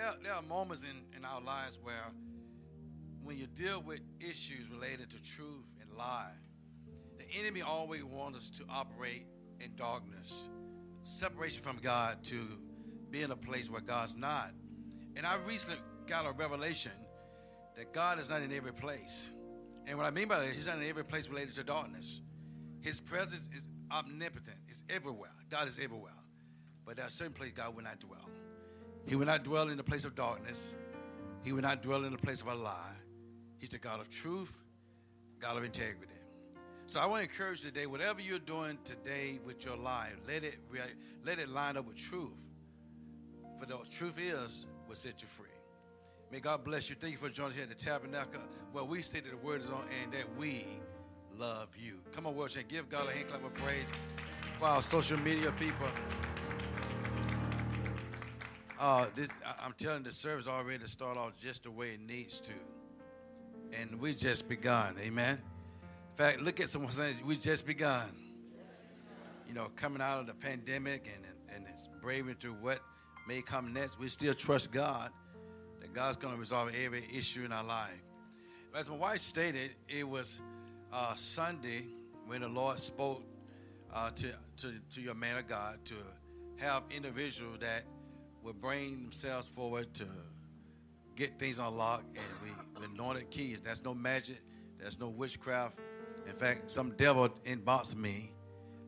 there, there are moments in, in our lives where when you deal with issues related to truth and lie, the enemy always wants us to operate in darkness, separation from God to be in a place where God's not. And I recently got a revelation that God is not in every place. And what I mean by that, He's not in every place related to darkness. His presence is omnipotent, it's everywhere. God is everywhere. But there are certain places God will not dwell. He will not dwell in the place of darkness. He will not dwell in the place of a lie. He's the God of truth, God of integrity. So I want to encourage you today, whatever you're doing today with your life, let it let it line up with truth. For the truth is will set you free. May God bless you. Thank you for joining us here at the tabernacle where we say that the word is on and that we love you. Come on, worship and give God a hand clap of praise for our social media people. Uh, this, I'm telling the service already to start off just the way it needs to. And we just begun. Amen. In fact, look at someone saying, We just begun. You know, coming out of the pandemic and, and, and braving through what may come next, we still trust God that God's going to resolve every issue in our life. As my wife stated, it was uh, Sunday when the Lord spoke uh, to, to, to your man of God to have individuals that will bring themselves forward to get things unlocked, and we, we anointed keys. That's no magic. That's no witchcraft. In fact, some devil inboxed me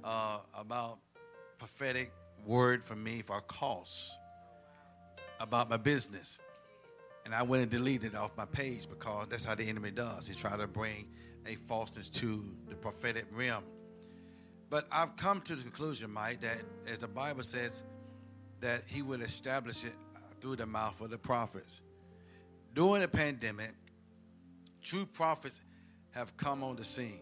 uh, about prophetic word for me for a cause about my business. And I went and deleted it off my page because that's how the enemy does. He tries to bring a falseness to the prophetic realm. But I've come to the conclusion, Mike, that as the Bible says, that he would establish it through the mouth of the prophets. During the pandemic, true prophets have come on the scene.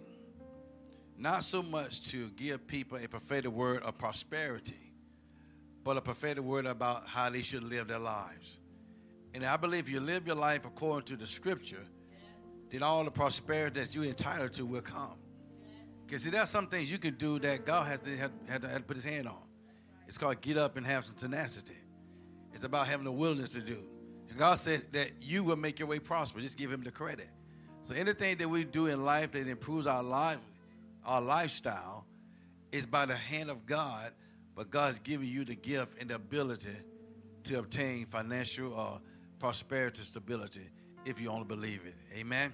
Not so much to give people a prophetic word of prosperity, but a prophetic word about how they should live their lives. And I believe you live your life according to the scripture, then all the prosperity that you're entitled to will come. Because see, there's some things you can do that God has to, have to put his hand on. It's called get up and have some tenacity. It's about having the willingness to do. And God said that you will make your way prosper. Just give him the credit. So anything that we do in life that improves our life, our lifestyle, is by the hand of God. But God's giving you the gift and the ability to obtain financial or prosperity, stability, if you only believe it. Amen.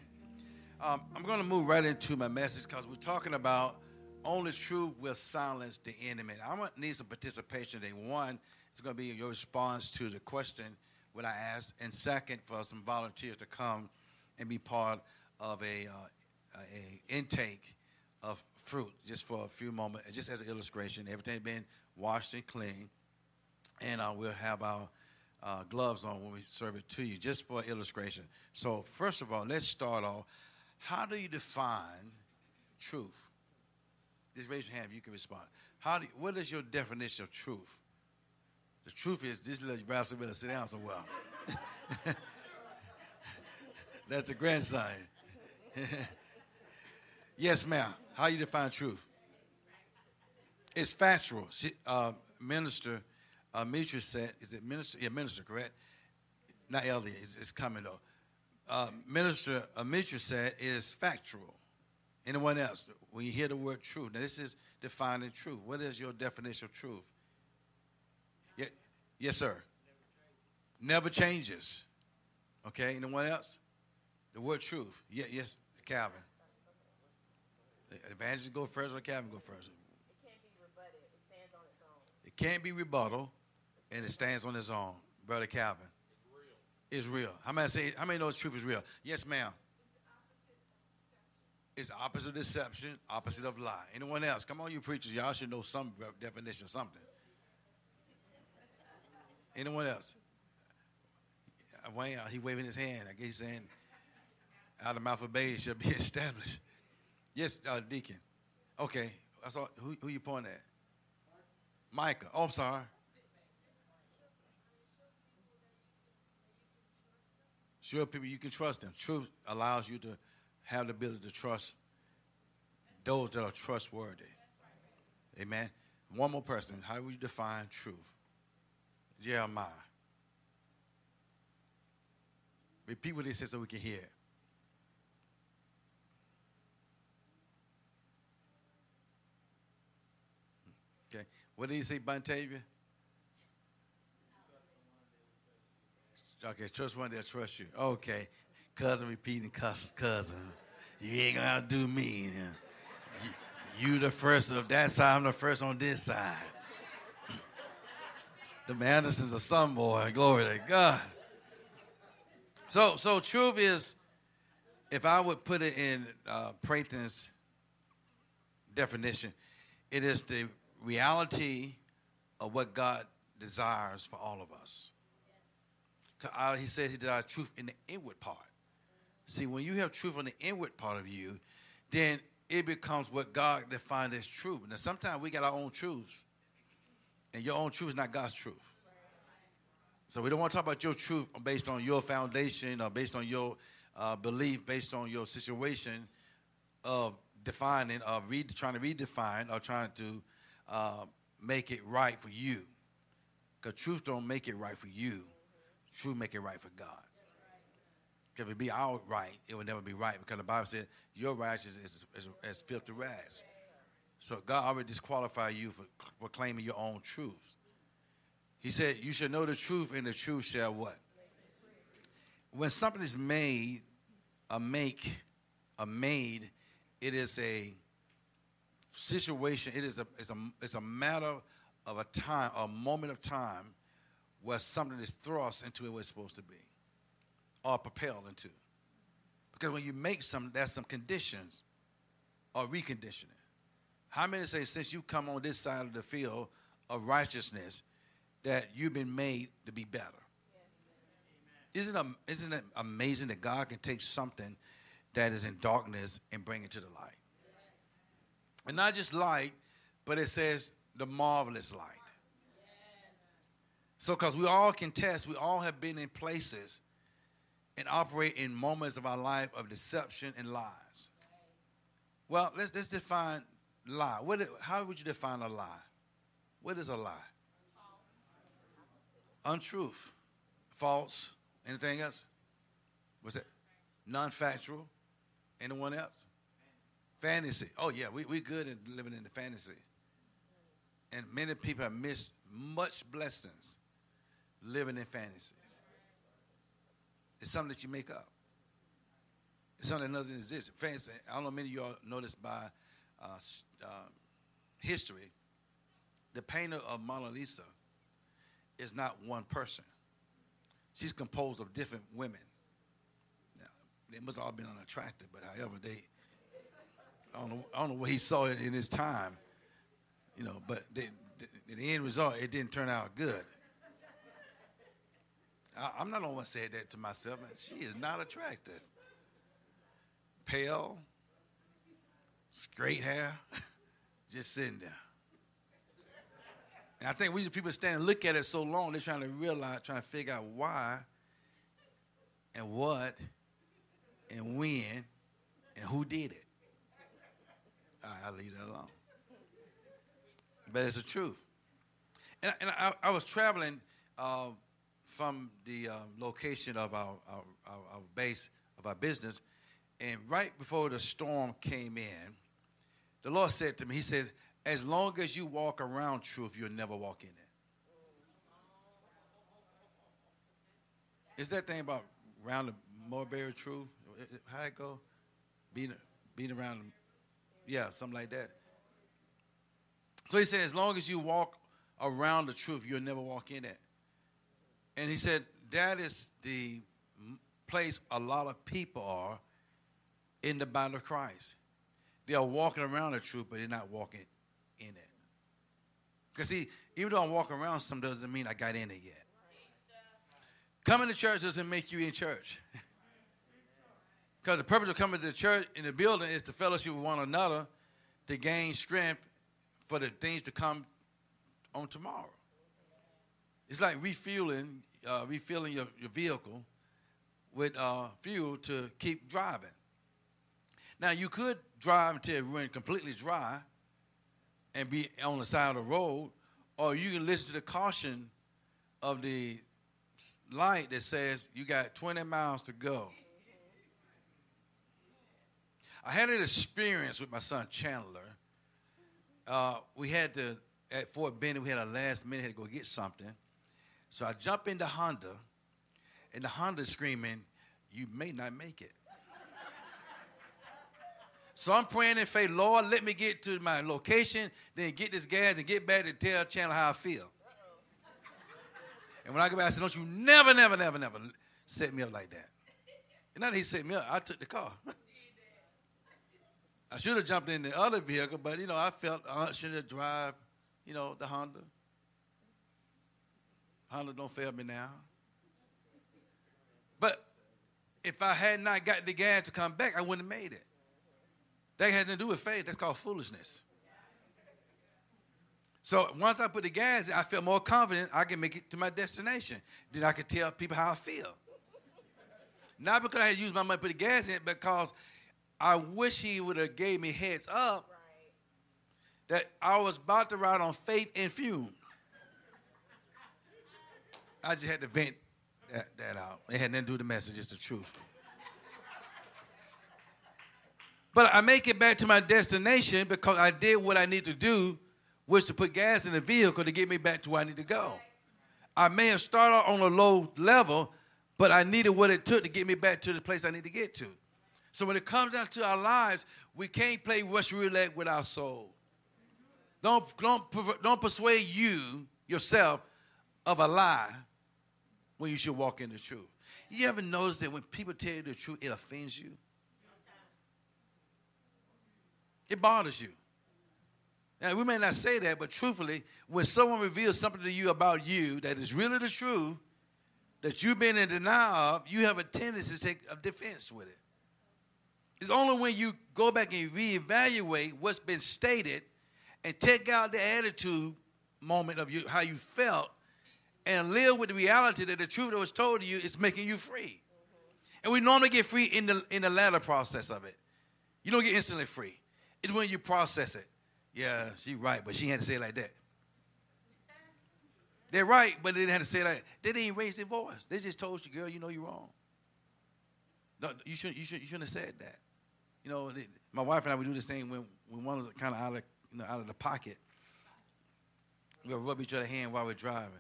Um, I'm going to move right into my message because we're talking about only truth will silence the enemy. I'm going to need some participation today. One, it's going to be your response to the question when I ask, and second, for some volunteers to come and be part of a, uh, a intake of fruit just for a few moments, just as an illustration. Everything been washed and clean, and uh, we'll have our uh, gloves on when we serve it to you, just for illustration. So, first of all, let's start off. How do you define truth? Just raise your hand. if You can respond. How do what is your definition of truth? The truth is, this little rascal better sit down somewhere. That's the grandson. yes, ma'am. How you define truth? It's factual. She, uh, minister uh, Mitra said, is it minister? Yeah, minister, correct? Not Elliot, it's, it's coming though. Uh, minister uh, Mitra said it is factual. Anyone else? When you hear the word truth, now this is defining truth. What is your definition of truth? Yeah, yes, sir. Never changes. Okay, anyone else? The word truth. Yeah, yes, Calvin. Evangelist go first or Calvin go first? It can't be rebutted. It stands on its own. It can't be rebuttal, and it stands on its own. Brother Calvin. It's real. It's real. How many say? How many know truth is real? Yes, ma'am. It's opposite of deception, opposite of lie. Anyone else? Come on, you preachers. Y'all should know some definition of something. Anyone else? Wayne, he waving his hand. I guess he's saying, out of mouth of babes shall be established. Yes, uh, Deacon. Okay. I saw, who, who you pointing at? Micah. Oh, I'm sorry. Sure, people, you can trust them. Truth allows you to have the ability to trust those that are trustworthy. Amen. One more person. How would you define truth? Jeremiah. Repeat what they said so we can hear. Okay. What did he say, Bontavia? Okay, trust one, they'll trust you. Okay. Cousin repeating cousin. You ain't gonna do me. You, you the first of that side, I'm the first on this side. the Anderson's a son boy. Glory to God. So, so truth is, if I would put it in uh, Prathan's definition, it is the reality of what God desires for all of us. He says He desires truth in the inward part. See, when you have truth on the inward part of you, then it becomes what God defined as truth. Now, sometimes we got our own truths, and your own truth is not God's truth. So we don't want to talk about your truth based on your foundation or based on your uh, belief, based on your situation of defining, of trying to redefine or trying to uh, make it right for you. Because truth don't make it right for you. Truth make it right for God. Because if it be our right, it will never be right. Because the Bible said your righteousness is, is, is filthy rags. So God already disqualified you for proclaiming your own truths. He said, You should know the truth, and the truth shall what? When something is made, a make, a made, it is a situation, it is a, it's a, it's a matter of a time, a moment of time where something is thrust into what it's supposed to be or propelled into. Because when you make something, there's some conditions or reconditioning. How many say, since you come on this side of the field of righteousness, that you've been made to be better? Isn't it, isn't it amazing that God can take something that is in darkness and bring it to the light? And not just light, but it says the marvelous light. So, because we all can test, we all have been in places and operate in moments of our life of deception and lies. Well, let's, let's define lie. What, how would you define a lie? What is a lie? Untruth, false, anything else? What's it? Non factual. Anyone else? Fantasy. Oh, yeah, we, we good at living in the fantasy. And many people have missed much blessings living in fantasies. It's something that you make up. It's something that doesn't exist. Fantasy, I don't know many of y'all this by uh, uh, history. The painter of Mona Lisa is not one person. She's composed of different women. Now, they must all been unattractive, but however they, I don't know, I don't know what he saw in, in his time, you know. But they, the, the end result, it didn't turn out good. I, I'm not the one saying that to myself. She is not attractive. Pale, straight hair, just sitting there. And I think we just people stand and look at it so long, they're trying to realize, trying to figure out why and what and when and who did it. I'll leave that alone. But it's the truth. And, and I, I was traveling uh, from the um, location of our, our, our, base of our business, and right before the storm came in, the Lord said to me, He says, as long as you walk around truth, you'll never walk in it. Is that thing about round the mulberry truth? How it go? Being, being around, yeah, something like that. So he said, as long as you walk around the truth, you'll never walk in it. And he said, that is the place a lot of people are in the body of Christ. They are walking around the truth, but they're not walking in it. Because see, even though I'm walking around some doesn't mean I got in it yet. Coming to church doesn't make you in church. Because the purpose of coming to the church in the building is to fellowship with one another to gain strength for the things to come on tomorrow. It's like refueling, uh, refueling your, your vehicle with uh, fuel to keep driving. Now you could drive until it runs completely dry and be on the side of the road, or you can listen to the caution of the light that says you got 20 miles to go. I had an experience with my son Chandler. Uh, we had to at Fort Benning. We had a last minute had to go get something, so I jump into Honda, and the Honda screaming, "You may not make it." So I'm praying in faith, Lord, let me get to my location, then get this gas and get back to tell Chandler how I feel. And when I go back, I said, Don't you never, never, never, never set me up like that. And now he set me up, I took the car. I should have jumped in the other vehicle, but you know, I felt I shouldn't have drive, you know, the Honda. Honda don't fail me now. But if I had not got the gas to come back, I wouldn't have made it. That had nothing to do with faith. That's called foolishness. So once I put the gas in, I felt more confident I can make it to my destination. Then I could tell people how I feel. Not because I had used my money to put the gas in, because I wish he would have gave me heads up that I was about to ride on faith and fume. I just had to vent that, that out. It had nothing to do with the message, it's the truth. But I make it back to my destination because I did what I need to do, which is to put gas in the vehicle to get me back to where I need to go. I may have started on a low level, but I needed what it took to get me back to the place I need to get to. So when it comes down to our lives, we can't play Russian roulette with our soul. Don't, don't, don't persuade you, yourself, of a lie when you should walk in the truth. You ever notice that when people tell you the truth, it offends you? It bothers you. Now, we may not say that, but truthfully, when someone reveals something to you about you that is really the truth, that you've been in denial of, you have a tendency to take a defense with it. It's only when you go back and reevaluate what's been stated and take out the attitude moment of you, how you felt and live with the reality that the truth that was told to you is making you free. And we normally get free in the in the latter process of it. You don't get instantly free. It's when you process it. Yeah, she right, but she had to say it like that. They're right, but they didn't have to say it like that. They didn't raise their voice. They just told you, girl, you know you're wrong. No, you shouldn't, you shouldn't, you shouldn't have said that. You know, they, my wife and I would do this thing when, when one was kind of out of, you know, out of the pocket. We'll rub each other hand while we're driving.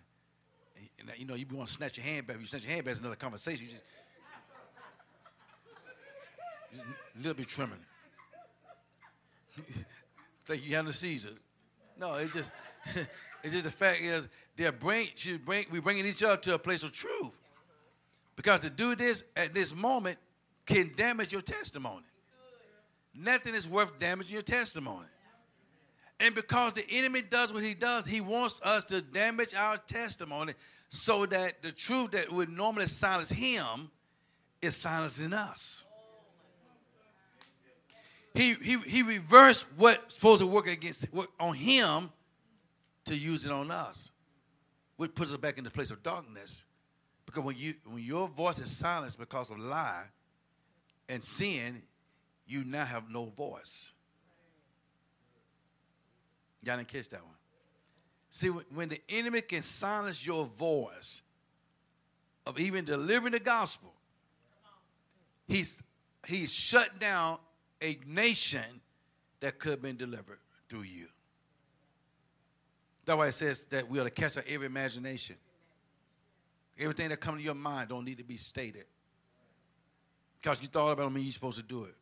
And, you know, you want to snatch your hand back. You snatch your hand back, it's another conversation. You just, just a little bit trimming. think you a seizure. No, it's just it's just the fact is they're bring she bring we bringing each other to a place of truth. Because to do this at this moment can damage your testimony. Nothing is worth damaging your testimony. And because the enemy does what he does, he wants us to damage our testimony so that the truth that would normally silence him is silencing us. He, he, he reversed what's supposed to work against work on him to use it on us, which puts us back in the place of darkness. Because when you when your voice is silenced because of lie and sin, you now have no voice. Y'all didn't catch that one. See, when the enemy can silence your voice of even delivering the gospel, he's he's shut down a nation that could have been delivered through you. That's why it says that we are to catch every imagination. Everything that comes to your mind don't need to be stated. Because you thought about it, mean you're supposed to do it.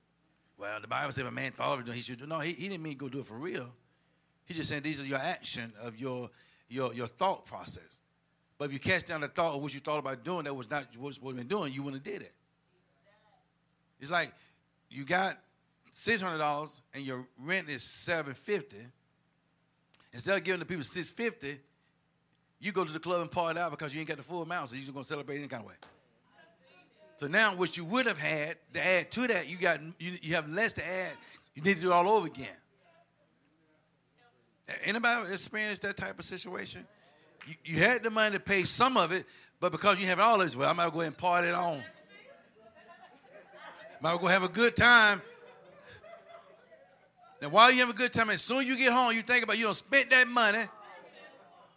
Well, the Bible says if a man thought of it, he should do. No, he, he didn't mean go do it for real. He just saying these are your action of your your your thought process. But if you cast down the thought of what you thought about doing that was not what you supposed to be doing, you wouldn't have did it. It's like you got six hundred dollars and your rent is seven fifty, instead of giving the people six fifty, you go to the club and party out because you ain't got the full amount, so you're just gonna celebrate any kind of way. So now, what you would have had to add to that, you got you, you have less to add. You need to do it all over again. Anybody experienced that type of situation? You, you had the money to pay some of it, but because you have all this, well, I might go ahead and party it on. Might go have a good time and while you have a good time, as soon as you get home, you think about you don't spend that money.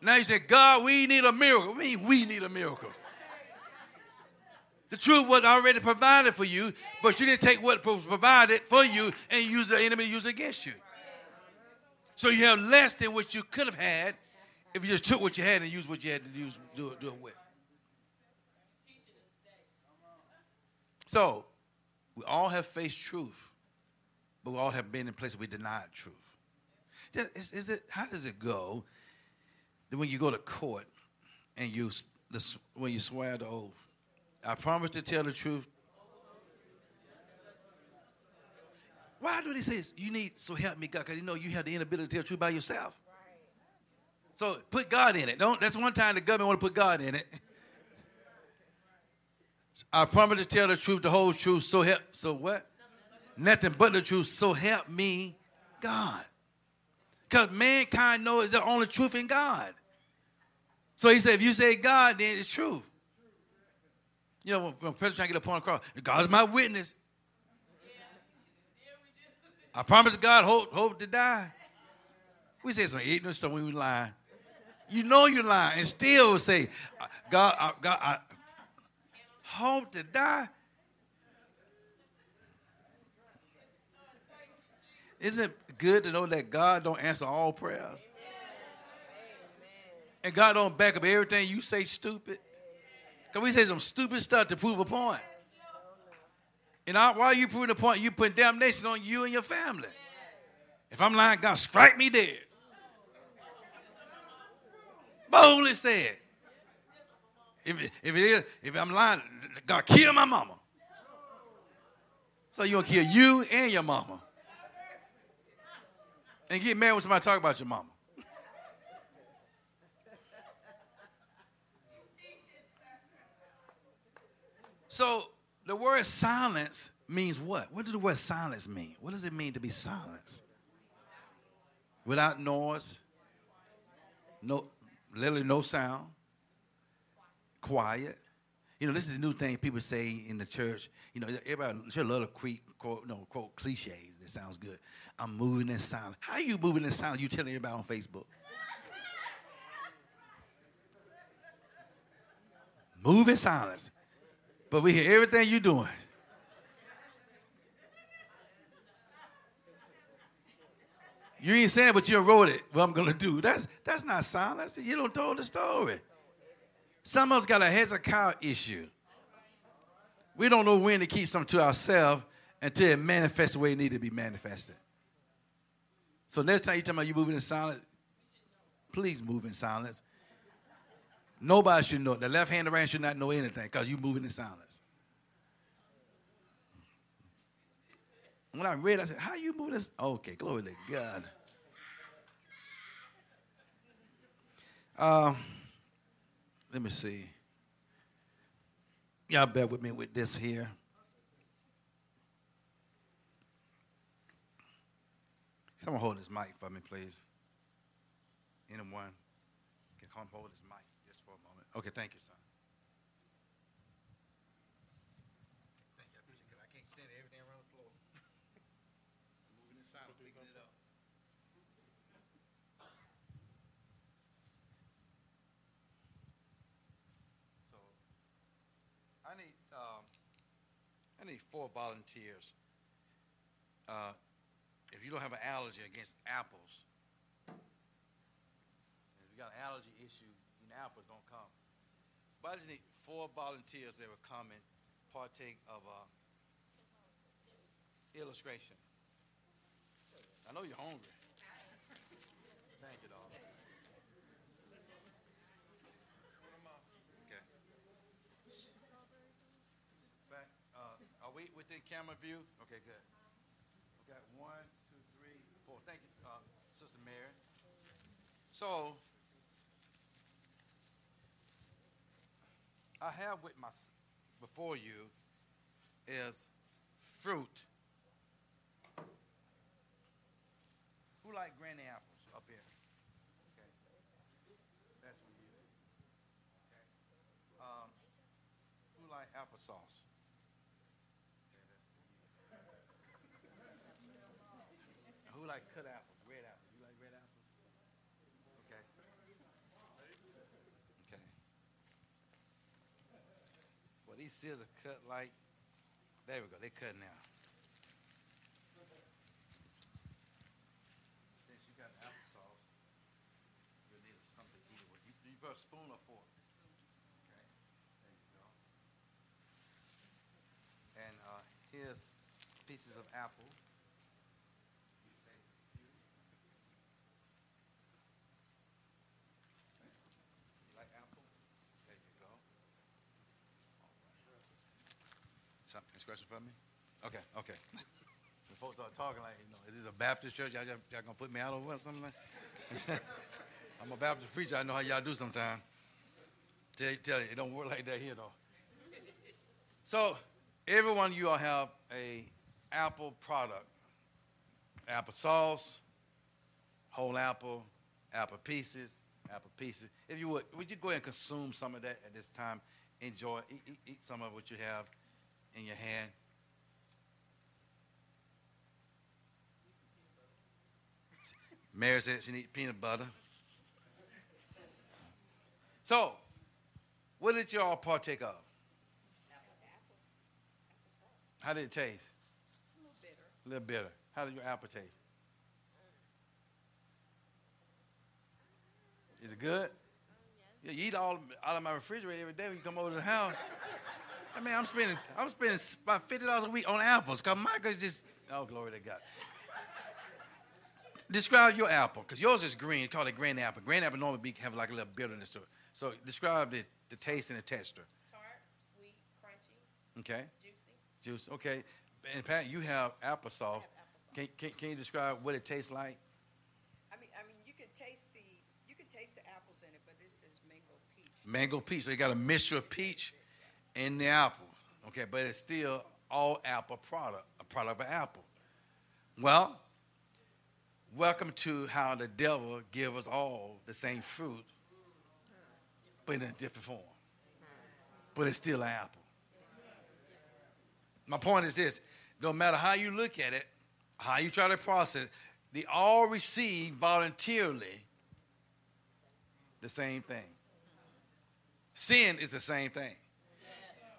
Now you say, God, we need a miracle. Mean, we need a miracle. The truth was already provided for you, but you didn't take what was provided for you and use the enemy to use against you. So you have less than what you could have had if you just took what you had and used what you had to use, do, it, do it with. So we all have faced truth, but we all have been in places we denied truth. Is, is it, how does it go that when you go to court and you, when you swear the oath, I promise to tell the truth. Why do they say this? You need, so help me God, because you know you have the inability to tell the truth by yourself. So put God in it. Don't. That's one time the government want to put God in it. I promise to tell the truth, the whole truth. So help. So what? Nothing but the truth. So help me, God. Because mankind knows the only truth in God. So he said, if you say God, then it's true. You know, when, President trying to get a point across, God is my witness. I promise God, hope, hope to die. We say some ignorant stuff when we lie. You know you lie, and still say, uh, God, I, God, I hope to die. Isn't it good to know that God don't answer all prayers? And God don't back up everything you say stupid. Because we say some stupid stuff to prove a point. And why are you proving the point, you put damnation on you and your family. If I'm lying, God strike me dead. Boldly said. If, if it is, if I'm lying, God kill my mama. So you gonna kill you and your mama. And get mad when somebody talk about your mama. So the word silence means what? What does the word silence mean? What does it mean to be silenced? Without noise, no, literally no sound, quiet. You know, this is a new thing people say in the church. You know, everybody should love to quote, quote, know, quote cliches. That sounds good. I'm moving in silence. How are you moving in silence? You telling everybody on Facebook. Move in silence. But we hear everything you're doing. You ain't saying it, but you wrote it. What I'm gonna do. That's that's not silence. You don't told the story. Some of us got a Hezekiah issue. We don't know when to keep something to ourselves until it manifests the way it need to be manifested. So next time you tell about you moving in silence, please move in silence. Nobody should know. The left hand hand should not know anything because you're moving in silence. When I read, I said, How you moving this? Okay, glory to God. Uh, let me see. Y'all bear with me with this here. Someone hold this mic for me, please. Anyone can come hold this mic. Okay, thank you, son. Thank you. I can't stand everything around the floor. Moving picking it up. So, I need um, I need four volunteers. Uh, if you don't have an allergy against apples, if you got an allergy issue, apples don't come. I just need four volunteers that will come and partake of a uh, illustration. I know you're hungry. Thank you, dog. Okay. Back, uh, are we within camera view? Okay, good. We got one, two, three, four. Thank you, uh, Sister Mary. So, I have with my before you is fruit. Who like granny apples up here? Okay. That's for you. Okay. Um, who like applesauce? Okay, who like cut apples? These scissors cut like. There we go. They cut now. Since you got applesauce, you'll need something to eat it with. You, you got a spoon or fork? Okay. There you go. And uh, here's pieces of apple. You take a few. You like apple? There you go. All right. Question for me? Okay, okay. the folks start talking like, you know, is this a Baptist church? Y'all, y'all, y'all gonna put me out or what? Something like I'm a Baptist preacher. I know how y'all do sometimes. Tell tell you, it don't work like that here though. So, every one of you all have a apple product. Apple sauce, whole apple, apple pieces, apple pieces. If you would, would you go ahead and consume some of that at this time? Enjoy, eat, eat, eat some of what you have in your hand. Mary said she needs peanut butter. So, what did you all partake of? How did it taste? A little bitter. A little bitter. How did your apple taste? Is it good? Yeah, you eat all out of my refrigerator every day when you come over to the house. I mean, I'm spending I'm spending about fifty dollars a week on apples. Cause Michael just oh glory to God. Describe your apple, cause yours is green. Call it green apple. Green apple normally be, have like a little bitterness to it. So describe the, the taste and the texture. Tart, sweet, crunchy, Okay, juicy. juice. Okay, and Pat, you have applesauce. Have applesauce. Can, can, can you describe what it tastes like? I mean, I mean, you can taste the you can taste the apples in it, but this is mango peach. Mango peach. So you got a mixture of peach and the apple. Okay, but it's still all apple product, a product of apple. Well, welcome to how the devil give us all the same fruit, but in a different form. But it's still an apple. My point is this: no matter how you look at it, how you try to process, they all receive voluntarily the same thing. Sin is the same thing.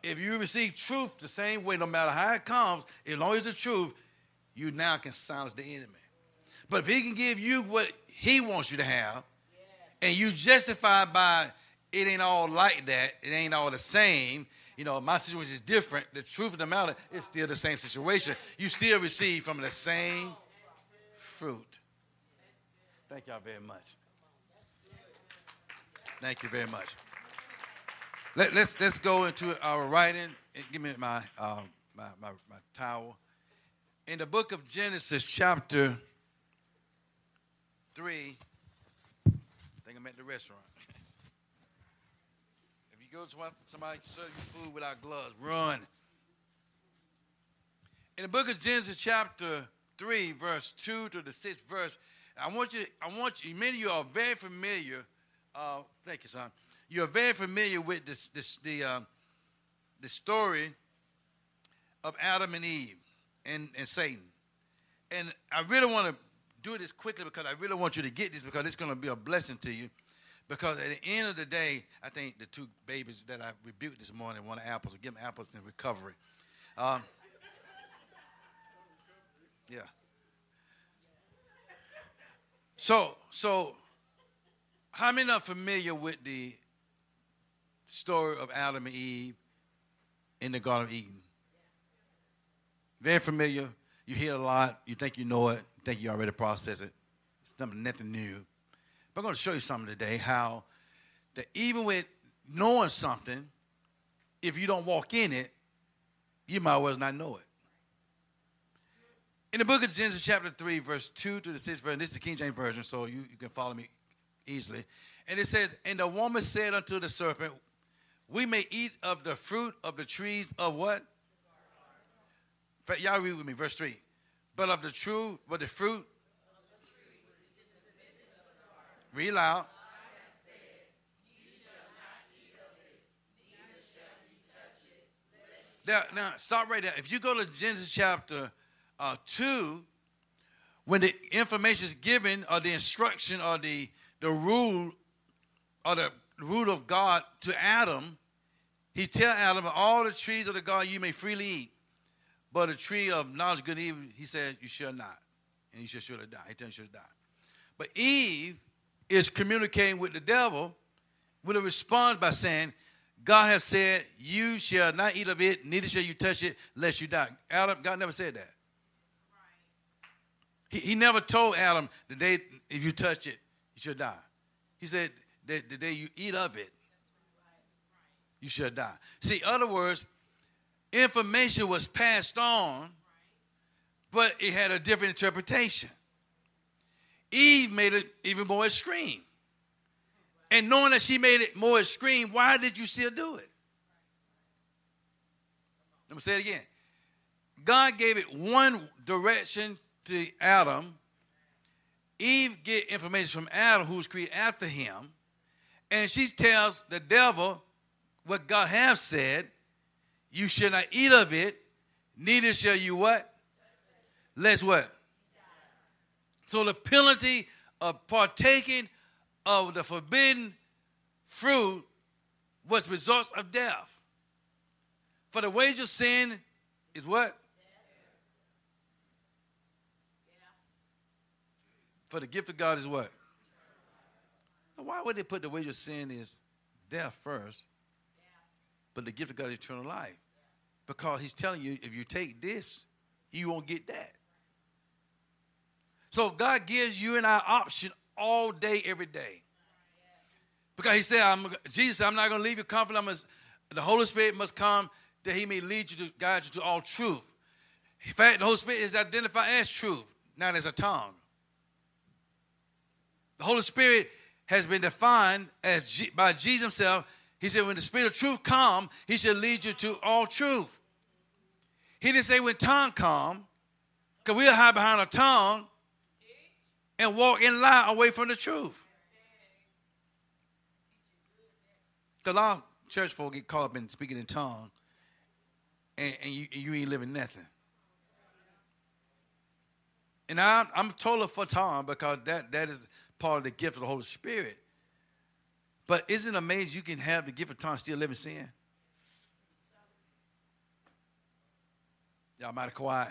If you receive truth the same way, no matter how it comes, as long as it's the truth, you now can silence the enemy. But if he can give you what he wants you to have, and you justify by it ain't all like that, it ain't all the same, you know, my situation is different. The truth of the matter is still the same situation. You still receive from the same fruit. Thank y'all very much. Thank you very much. Let, let's let's go into our writing. Give me my, um, my my my towel. In the book of Genesis, chapter three. I think I'm at the restaurant. If you go to somebody serve you food without gloves, run. In the book of Genesis, chapter three, verse two to the sixth verse, I want you. I want you. Many of you are very familiar. Uh, thank you, son. You are very familiar with this, this the uh, the story of Adam and Eve and, and Satan. And I really want to do this quickly because I really want you to get this because it's going to be a blessing to you. Because at the end of the day, I think the two babies that I rebuked this morning want apples. Give them apples in recovery. Um, yeah. So, so, how many are familiar with the story of Adam and Eve in the Garden of Eden? Very familiar. You hear a lot. You think you know it. You think you already processed it. It's something nothing new. But I'm going to show you something today how that even with knowing something, if you don't walk in it, you might as well not know it. In the book of Genesis, chapter 3, verse 2 to the 6th verse, this is the King James Version, so you, you can follow me easily. And it says, And the woman said unto the serpent, We may eat of the fruit of the trees of what? Y'all read with me, verse 3. But of the true, but the fruit. Read loud. Now, now, stop right there. If you go to Genesis chapter uh, 2, when the information is given or the instruction or the, the rule or the rule of God to Adam, He tell Adam, all the trees of the garden you may freely eat, but the tree of knowledge good and evil, he said, you shall not. And you shall surely die. He tells you should die. But Eve is communicating with the devil with a response by saying, God has said, You shall not eat of it, neither shall you touch it, lest you die. Adam, God never said that. He, he never told Adam the day if you touch it, you shall die. He said that the day you eat of it, you shall die. See, other words, information was passed on, but it had a different interpretation. Eve made it even more extreme. And knowing that she made it more extreme, why did you still do it? Let me say it again. God gave it one direction to Adam. Eve get information from Adam, who was created after him, and she tells the devil what God has said. You shall not eat of it, neither shall you what? Let's what? So the penalty of partaking of the forbidden fruit was results of death. For the wage of sin is what? For the gift of God is what? Why would they put the wage of sin is death first, but the gift of God is eternal life? Because he's telling you if you take this, you won't get that. So God gives you and I option all day, every day. Because he said, I'm, Jesus, I'm not going to leave you comfortless. Must, the Holy Spirit must come that he may lead you to guide you to all truth. In fact, the Holy Spirit is identified as truth, not as a tongue. The Holy Spirit has been defined as G, by Jesus himself. He said, when the Spirit of truth come, he shall lead you to all truth. He didn't say when tongue come, because we'll hide behind a tongue and walk in lie away from the truth. Because a lot of church folk get caught up in speaking in tongue and, and you, you ain't living nothing. And I'm, I'm totally for tongue because that, that is part of the gift of the Holy Spirit. But isn't it amazing you can have the gift of tongue and still live in sin? Y'all might have quiet.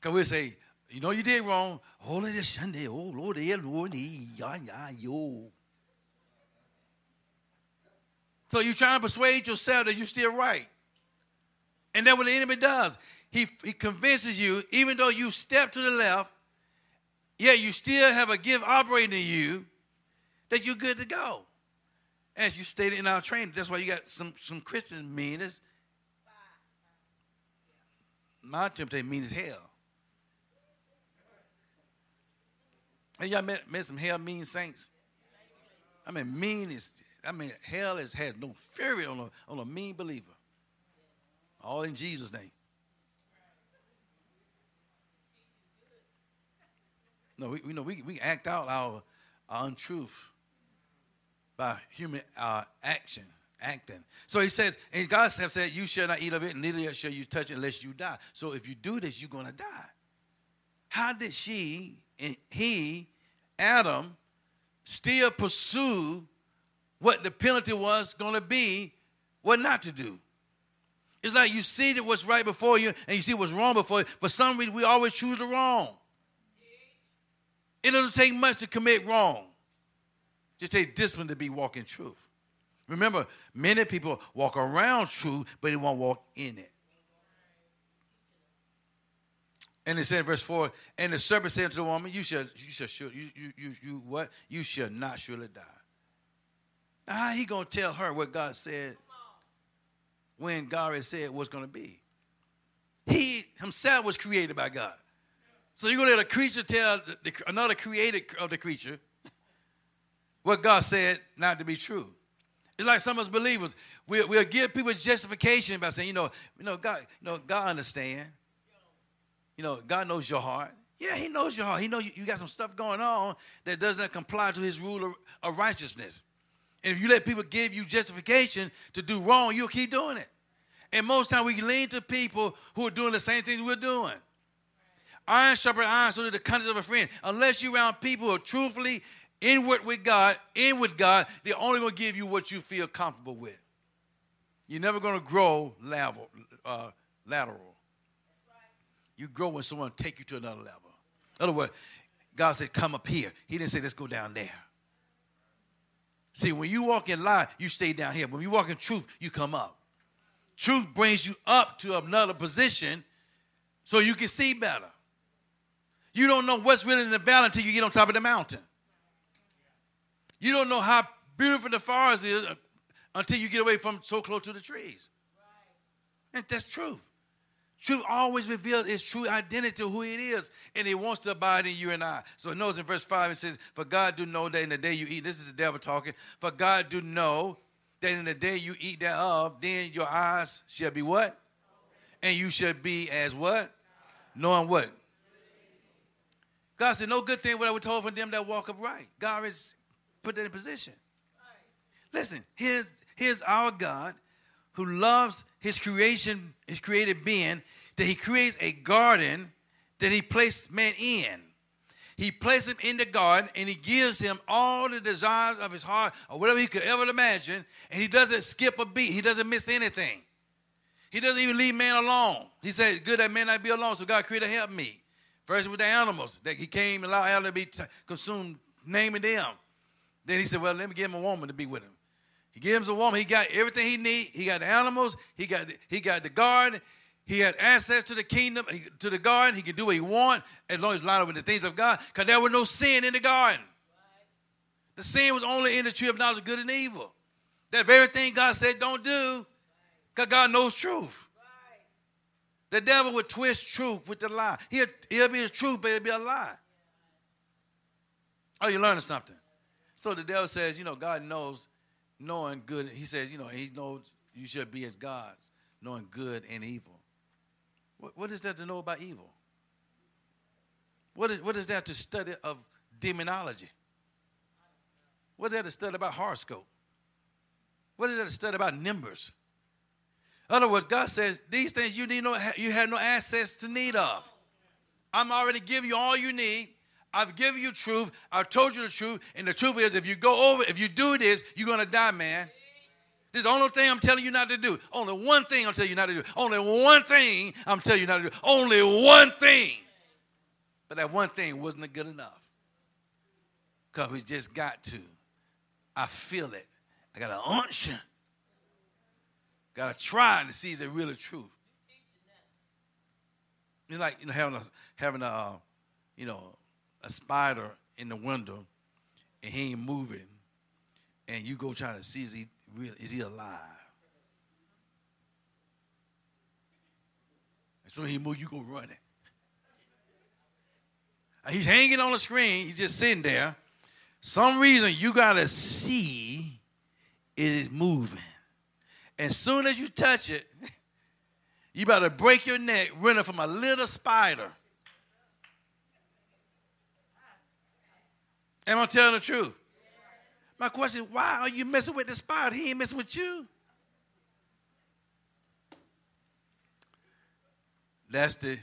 Because we'll say, you know you did wrong. Holy this Sunday, oh Lord, Lord, ya ya yo. So you're trying to persuade yourself that you're still right. And that's what the enemy does. He, he convinces you, even though you step to the left, yet you still have a gift operating in you, that you're good to go. As you stated in our training, that's why you got some, some Christians mean as my temptation mean as hell. And y'all met, met some hell mean saints? I mean, mean is, I mean, hell is, has no fury on a, on a mean believer. All in Jesus' name. No, we, we know we, we act out our, our untruth by human uh, action, acting. So he says, and God has said, You shall not eat of it, neither shall you touch it unless you die. So if you do this, you're going to die. How did she and he Adam still pursue what the penalty was going to be, what not to do. It's like you see what's right before you and you see what's wrong before you. For some reason, we always choose the wrong. It doesn't take much to commit wrong. Just take discipline to be walking truth. Remember, many people walk around truth, but they won't walk in it. And it said in verse 4, and the serpent said to the woman, You shall, you shall, sure, you, you, you, you, what? You shall not surely die. Now, how he to tell her what God said when God already said what's to be? He himself was created by God. So you're going to let a creature tell the, the, another created of the creature what God said not to be true. It's like some of us believers, we'll, we'll give people justification by saying, you know, you know, God, you know, God understand. You know, God knows your heart. Yeah, He knows your heart. He knows you, you got some stuff going on that does not comply to His rule of, of righteousness. And if you let people give you justification to do wrong, you'll keep doing it. And most time we lean to people who are doing the same things we're doing. Iron sharpens iron, so that the conscience of a friend. Unless you're around people who are truthfully inward with God, in with God, they're only going to give you what you feel comfortable with. You're never going to grow level, uh, lateral. You grow when someone take you to another level. In other words, God said, come up here. He didn't say, let's go down there. See, when you walk in lie, you stay down here. When you walk in truth, you come up. Truth brings you up to another position so you can see better. You don't know what's really in the valley until you get on top of the mountain. You don't know how beautiful the forest is uh, until you get away from so close to the trees. And that's truth. Truth always reveals its true identity, who it is, and it wants to abide in you and I. So it knows in verse 5, it says, For God do know that in the day you eat, this is the devil talking, for God do know that in the day you eat thereof, then your eyes shall be what? And you shall be as what? Knowing what? God said, No good thing what I was told from them that walk upright. God has put that in position. Listen, here's, here's our God who loves his creation, his created being, that he creates a garden that he placed man in. He placed him in the garden and he gives him all the desires of his heart or whatever he could ever imagine. And he doesn't skip a beat, he doesn't miss anything. He doesn't even leave man alone. He said, Good that man not be alone, so God created help me. First with the animals, that he came and allowed animals to be t- consumed, naming them. Then he said, Well, let me give him a woman to be with him. He gives him a woman. He got everything he need. He got the animals. He got he got the garden. He had access to the kingdom, to the garden. He could do what he want as long as he's lined up with the things of God. Because there was no sin in the garden. The sin was only in the tree of knowledge of good and evil. That very thing God said don't do, because God knows truth. The devil would twist truth with the lie. He'll, he'll be the truth, but it'll be a lie. Oh, you're learning something. So the devil says, you know, God knows knowing good. He says, you know, he knows you should be as gods, knowing good and evil. What, what is that to know about evil? What is, what is that to study of demonology? What is that to study about horoscope? What is that to study about numbers? Other words, God says these things you need no, you have no access to need of. I'm already giving you all you need. I've given you truth. I've told you the truth. And the truth is, if you go over, if you do this, you're going to die, man. This is the only thing I'm telling you not to do. Only one thing I'm telling you not to do. Only one thing I'm telling you not to do. Only one thing. But that one thing wasn't good enough. Because we just got to. I feel it. I got an unction. Got to try to see is it really true. It's like you know having a having a uh, you know a spider in the window and he ain't moving, and you go try to see is he really is he alive? And so he move, you go running. And he's hanging on the screen, he's just sitting there. Some reason you gotta see it is moving. As soon as you touch it, you better break your neck running from a little spider. Am I telling the truth? My question is, why are you messing with the spider? He ain't messing with you. That's the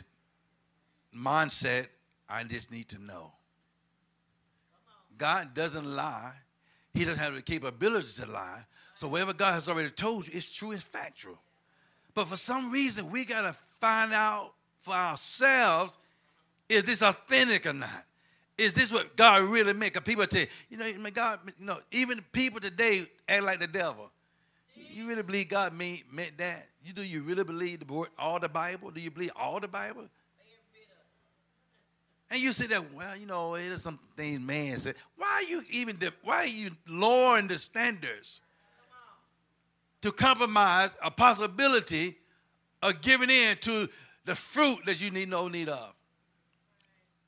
mindset I just need to know. God doesn't lie. He doesn't have the capability to lie. So whatever God has already told you, it's true, it's factual. But for some reason, we got to find out for ourselves, is this authentic or not? Is this what God really meant? Because people tell you, know, God, you know, even people today act like the devil. You really believe God mean, meant that? You do you really believe the all the Bible? Do you believe all the Bible? And you say that, well, you know, it is some things man said. Why are you even why are you lowering the standards to compromise a possibility of giving in to the fruit that you need no need of?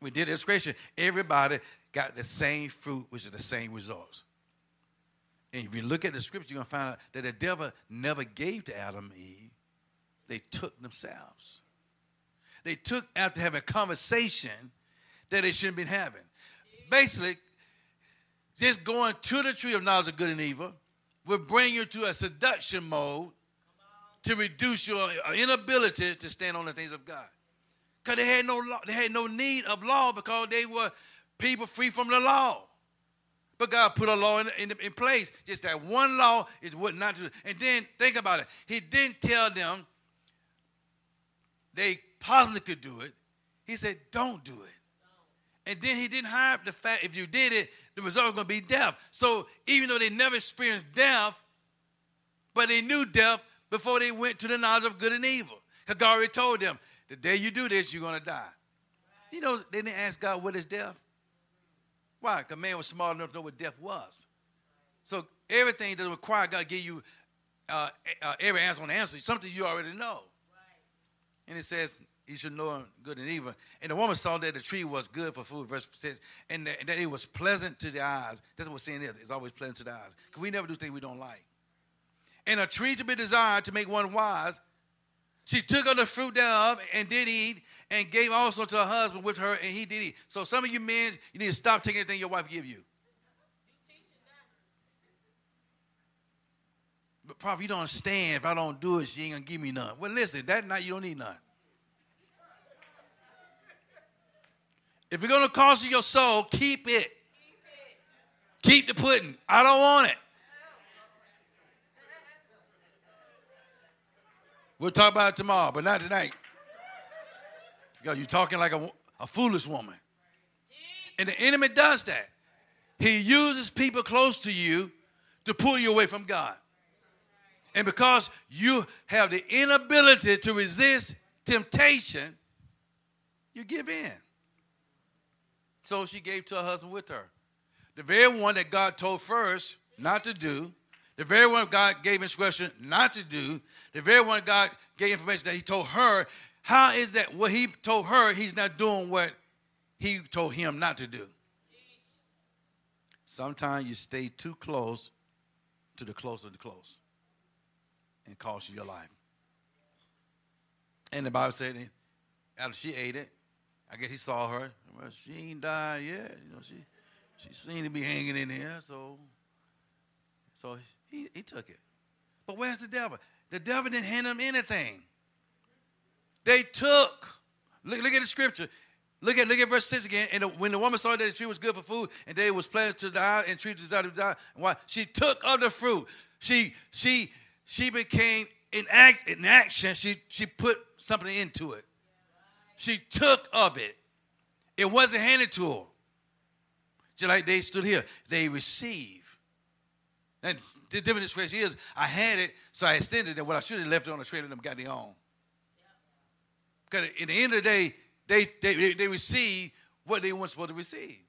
we did illustration, everybody got the same fruit, which is the same results. And if you look at the scripture, you're going to find out that the devil never gave to Adam and Eve. They took themselves. They took after having a conversation that they shouldn't have been having. Basically, just going to the tree of knowledge of good and evil will bring you to a seduction mode to reduce your inability to stand on the things of God. Because they had no law, they had no need of law because they were people free from the law. But God put a law in, in, in place. Just that one law is what not to do. And then think about it. He didn't tell them they possibly could do it. He said, don't do it. And then he didn't hide the fact if you did it, the result was going to be death. So even though they never experienced death, but they knew death before they went to the knowledge of good and evil. Because God already told them, the day you do this, you're going to die. You know, they didn't ask God, what is death? Why? Because man was smart enough to know what death was. So everything doesn't require God to give you uh, uh, every answer on the answer. Something you already know. Right. And it says, you should know good and evil. And the woman saw that the tree was good for food, verse 6, and that, that it was pleasant to the eyes. That's what sin is. It's always pleasant to the eyes. Because we never do things we don't like. And a tree to be desired to make one wise. She took of the fruit thereof and did eat, and gave also to her husband with her, and he did eat. So some of you men, you need to stop taking anything your wife give you. But prophet, you don't understand. If I don't do it, she ain't gonna give me none. Well, listen, that night you don't need none. If you're gonna cost you your soul, keep it. Keep, it. keep the pudding. I don't want it. We'll talk about it tomorrow, but not tonight. Because you're talking like a, a foolish woman. And the enemy does that. He uses people close to you to pull you away from God. And because you have the inability to resist temptation, you give in. So she gave to her husband with her. The very one that God told first not to do, the very one God gave instruction not to do, the very one God gave information that He told her how is that what he told her, he's not doing what he told him not to do? Sometimes you stay too close to the close of the close and cost you your life. And the Bible said after she ate it, I guess he saw her. Well, she ain't died yet. You know, she she seemed to be hanging in there, so so he, he took it. But where's the devil? The devil didn't hand him anything. They took. Look, look at the scripture. Look at look at verse six again. And when the woman saw that the tree was good for food, and they was pleasant to die, and tree to die, why she took of the fruit. She she she became in act in action. She she put something into it. She took of it. It wasn't handed to her. Just like they stood here, they receive. And the difference phrase is, I had it, so I extended it. What I should have left it on the trailer and them got their own. Because at the end of the day, they, they, they receive what they weren't supposed to receive.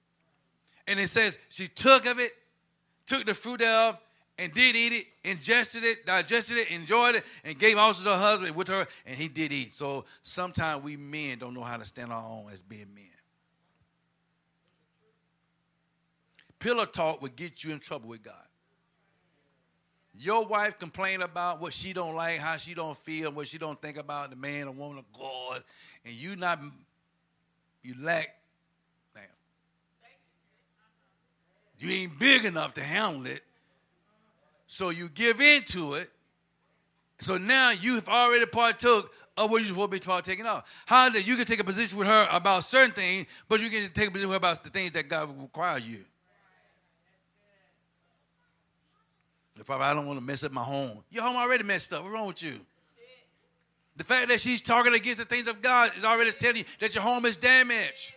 And it says she took of it, took the fruit of, and did eat it, ingested it, digested it, enjoyed it, and gave also to her husband with her, and he did eat. So sometimes we men don't know how to stand our own as being men. Pillow talk would get you in trouble with God. Your wife complain about what she don't like, how she don't feel, what she don't think about the man or woman of God, and you not you lack damn. You ain't big enough to handle it. So you give in to it. So now you have already partook of what you're supposed to be partaking of. How that you can take a position with her about certain things, but you can take a position with her about the things that God requires you. Probably I don't want to mess up my home. Your home already messed up. What's wrong with you? The fact that she's talking against the things of God is already telling you that your home is damaged.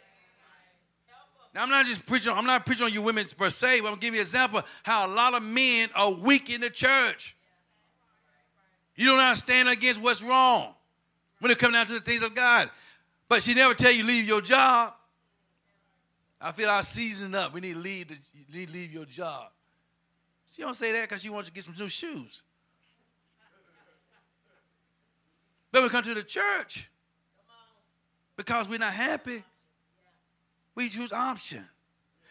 Now I'm not just preaching, I'm not preaching on you women per se, but I'm give you an example how a lot of men are weak in the church. You don't understand against what's wrong when it comes down to the things of God. But she never tell you leave your job. I feel our season up. We need to leave, the, need to leave your job. She don't say that because she wants to get some new shoes. But we come to the church because we're not happy. We choose option.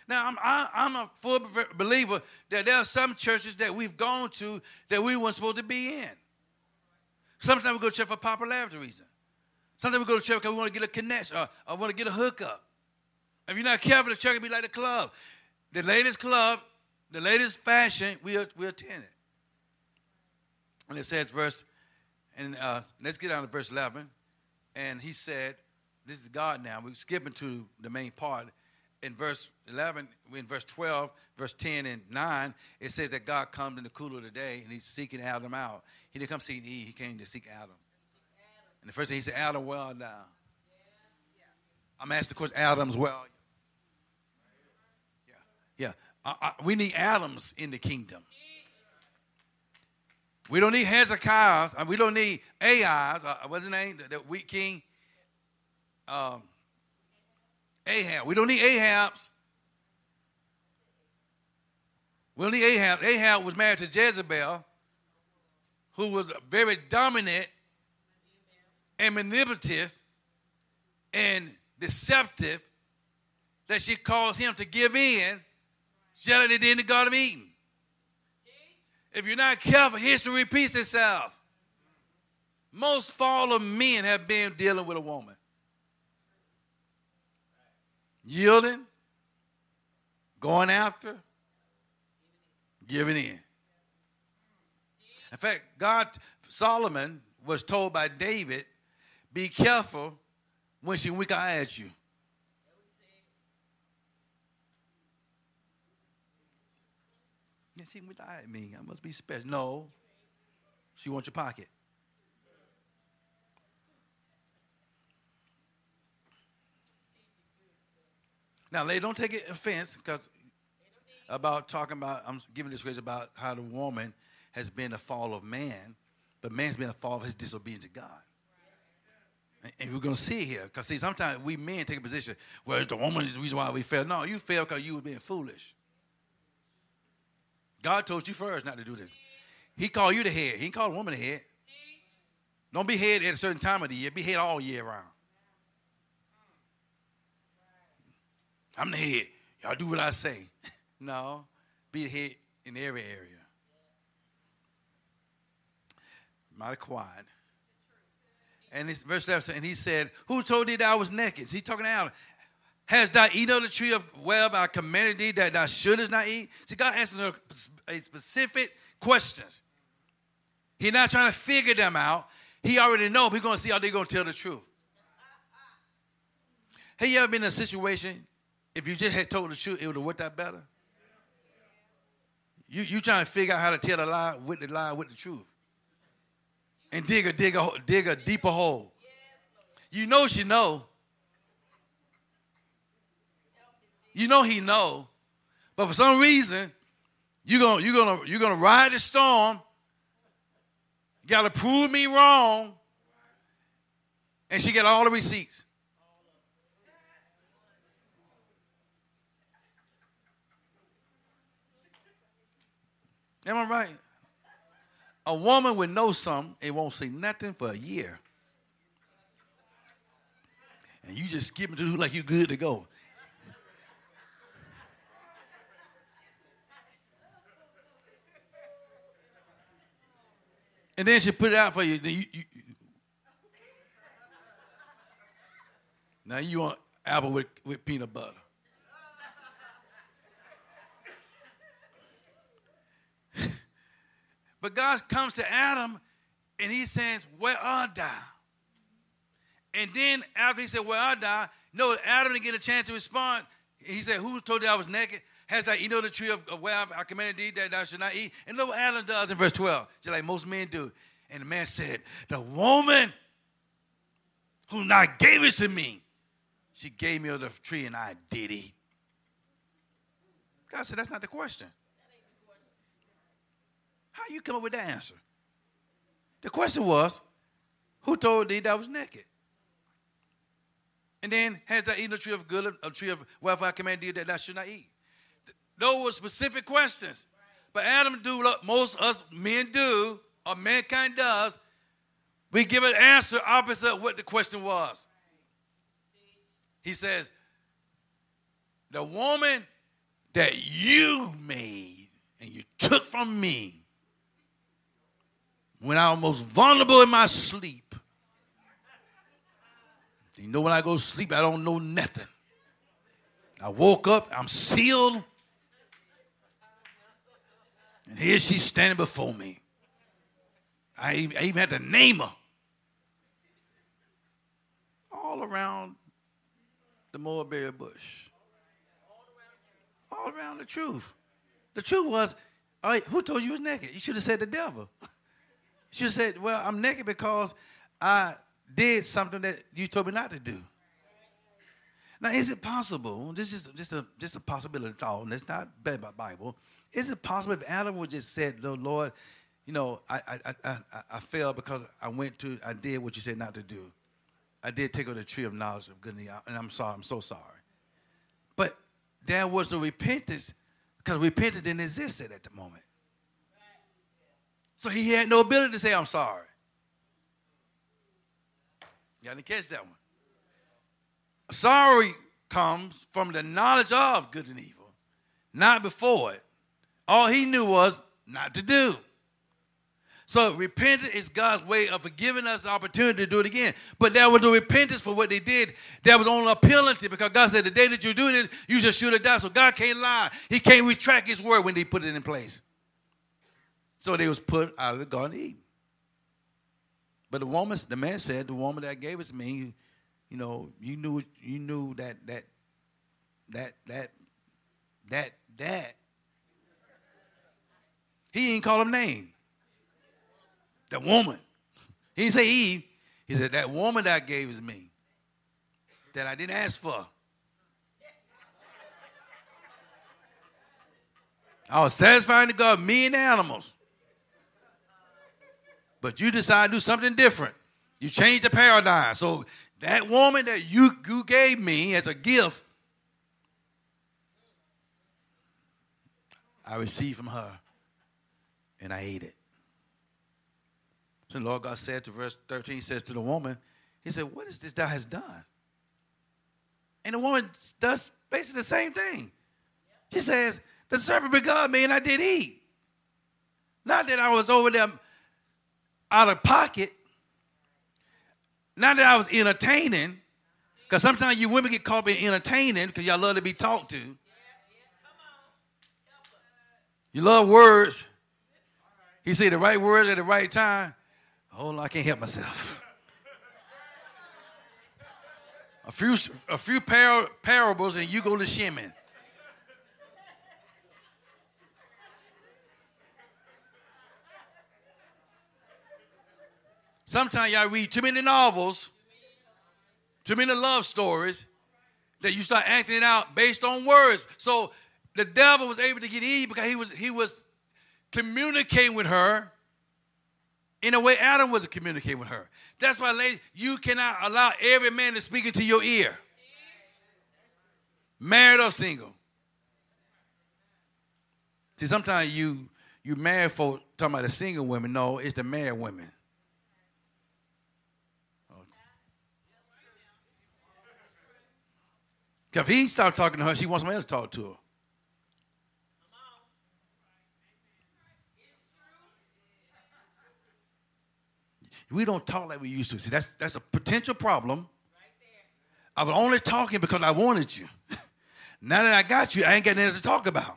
Now, I'm, I, i am a full believer that there are some churches that we've gone to that we weren't supposed to be in. Sometimes we go to church for popularity reason. Sometimes we go to church because we want to get a connection or, or want to get a hookup. If you're not careful, the church can be like the club. The latest club the latest fashion, we, we attend it. And it says, verse, and uh, let's get down to verse 11. And he said, This is God now. We're skipping to the main part. in verse 11, in verse 12, verse 10 and 9, it says that God comes in the cool of the day and he's seeking Adam out. He didn't come seeking Eve, he came to seek Adam. And the first thing he said, Adam, well now. I'm asking the question, Adam's well. Yeah, yeah. I, I, we need Adams in the kingdom. We don't need Hezekiah's. We don't need Ahaz. Uh, what's his name? The, the weak king. Um, Ahab. We don't need Ahab's. We don't need Ahab. Ahab was married to Jezebel, who was very dominant and manipulative and deceptive that she caused him to give in just like in the Garden of Eden. If you're not careful, history repeats itself. Most fallen men have been dealing with a woman. Yielding, going after, giving in. In fact, God, Solomon was told by David, be careful when she wink eye at you. Yeah, she wink eye at me. I must be special. No, she wants your pocket. Now, lady, don't take it offense because about talking about, I'm giving this phrase about how the woman has been a fall of man, but man's been a fall of his disobedience to God. And we're going to see here, because see, sometimes we men take a position where well, the woman is the reason why we fail. No, you failed because you were being foolish. God told you first not to do this. He called you the head. He didn't a woman the head. Don't be head at a certain time of the year. Be head all year round. I'm the head. Y'all do what I say. no, be the head in every area. Mighty quiet. And this verse 11, and he said, Who told thee that I was naked? He's talking to Adam. Has thou eaten of the tree of whereof I commanded thee that thou shouldest not eat? See, God answers a specific questions. He's not trying to figure them out. He already know. He's going to see how they're going to tell the truth. Have you ever been in a situation if you just had told the truth, it would have worked out better. You you trying to figure out how to tell a lie with the lie with the truth, and dig a dig a dig a deeper hole. You know she know. You know he know, but for some reason, you're gonna you're gonna you're gonna ride the storm. You gotta prove me wrong, and she get all the receipts. Am I right? A woman would know something and won't say nothing for a year. And you just skip into like you're good to go. And then she put it out for you. you, you now you want apple with, with peanut butter. But God comes to Adam and he says, Where art thou? And then after he said, Where art thou? No, Adam didn't get a chance to respond. He said, Who told you I was naked? Has thou eaten of the tree of, of where I commanded thee that thou should not eat? And look what Adam does in verse 12, just like most men do. And the man said, The woman who not gave it to me, she gave me of the tree and I did eat. God said, That's not the question. How you come up with that answer? The question was, who told thee that was naked? And then, has thou eaten a tree of good, a tree of wherefore I command thee that thou should not eat? Those were specific questions. But Adam do what most us men do, or mankind does. We give an answer opposite of what the question was. He says, the woman that you made and you took from me when I was most vulnerable in my sleep. You know, when I go sleep, I don't know nothing. I woke up, I'm sealed. And here she's standing before me. I even, I even had to name her. All around the mulberry bush. all around the truth. The truth was, all right, who told you was naked? You should have said the devil. have said, well, I'm naked because I did something that you told me not to do. Now, is it possible? This is just a just a possibility thought, and it's not bad by Bible. Is it possible if Adam would just said, "No, Lord, you know, I I I I, failed because I went to I did what you said not to do. I did take of the tree of knowledge of good and evil, and I'm sorry. I'm so sorry. But there was no repentance because repentance didn't exist at the moment. So he had no ability to say, I'm sorry. Got to catch that one. Sorry comes from the knowledge of good and evil, not before it. All he knew was not to do. So repentance is God's way of forgiving us the opportunity to do it again. But there was the repentance for what they did. That was only a penalty because God said the day that you do this, you just should have died. So God can't lie. He can't retract his word when they put it in place. So they was put out of the Garden of Eden. But the woman, the man said, the woman that gave us me, you know, you knew you knew that that that that that that. He ain't call him name. That woman. He didn't say Eve. He said that woman that gave is me. That I didn't ask for. I was satisfying to God, me and the animals. But you decide to do something different. You change the paradigm. So that woman that you, you gave me as a gift, I received from her and I ate it. So the Lord God said to verse 13, he says to the woman, He said, What is this thou hast done? And the woman does basically the same thing. She says, The serpent beguiled me and I did eat. Not that I was over there out of pocket. Not that I was entertaining. Because sometimes you women get caught being entertaining because y'all love to be talked to. You love words. He said the right words at the right time. Oh, I can't help myself. A few, a few par- parables, and you go to shimming. Sometimes y'all read too many novels, too many love stories, that you start acting out based on words. So the devil was able to get Eve because he was he was communicating with her in a way Adam wasn't communicating with her. That's why, ladies, you cannot allow every man to speak into your ear. Married or single. See, sometimes you you married folk talking about the single women. No, it's the married women. Because if he stopped talking to her, she wants somebody else to talk to her. We don't talk like we used to. See, that's, that's a potential problem. I was only talking because I wanted you. now that I got you, I ain't got anything to talk about.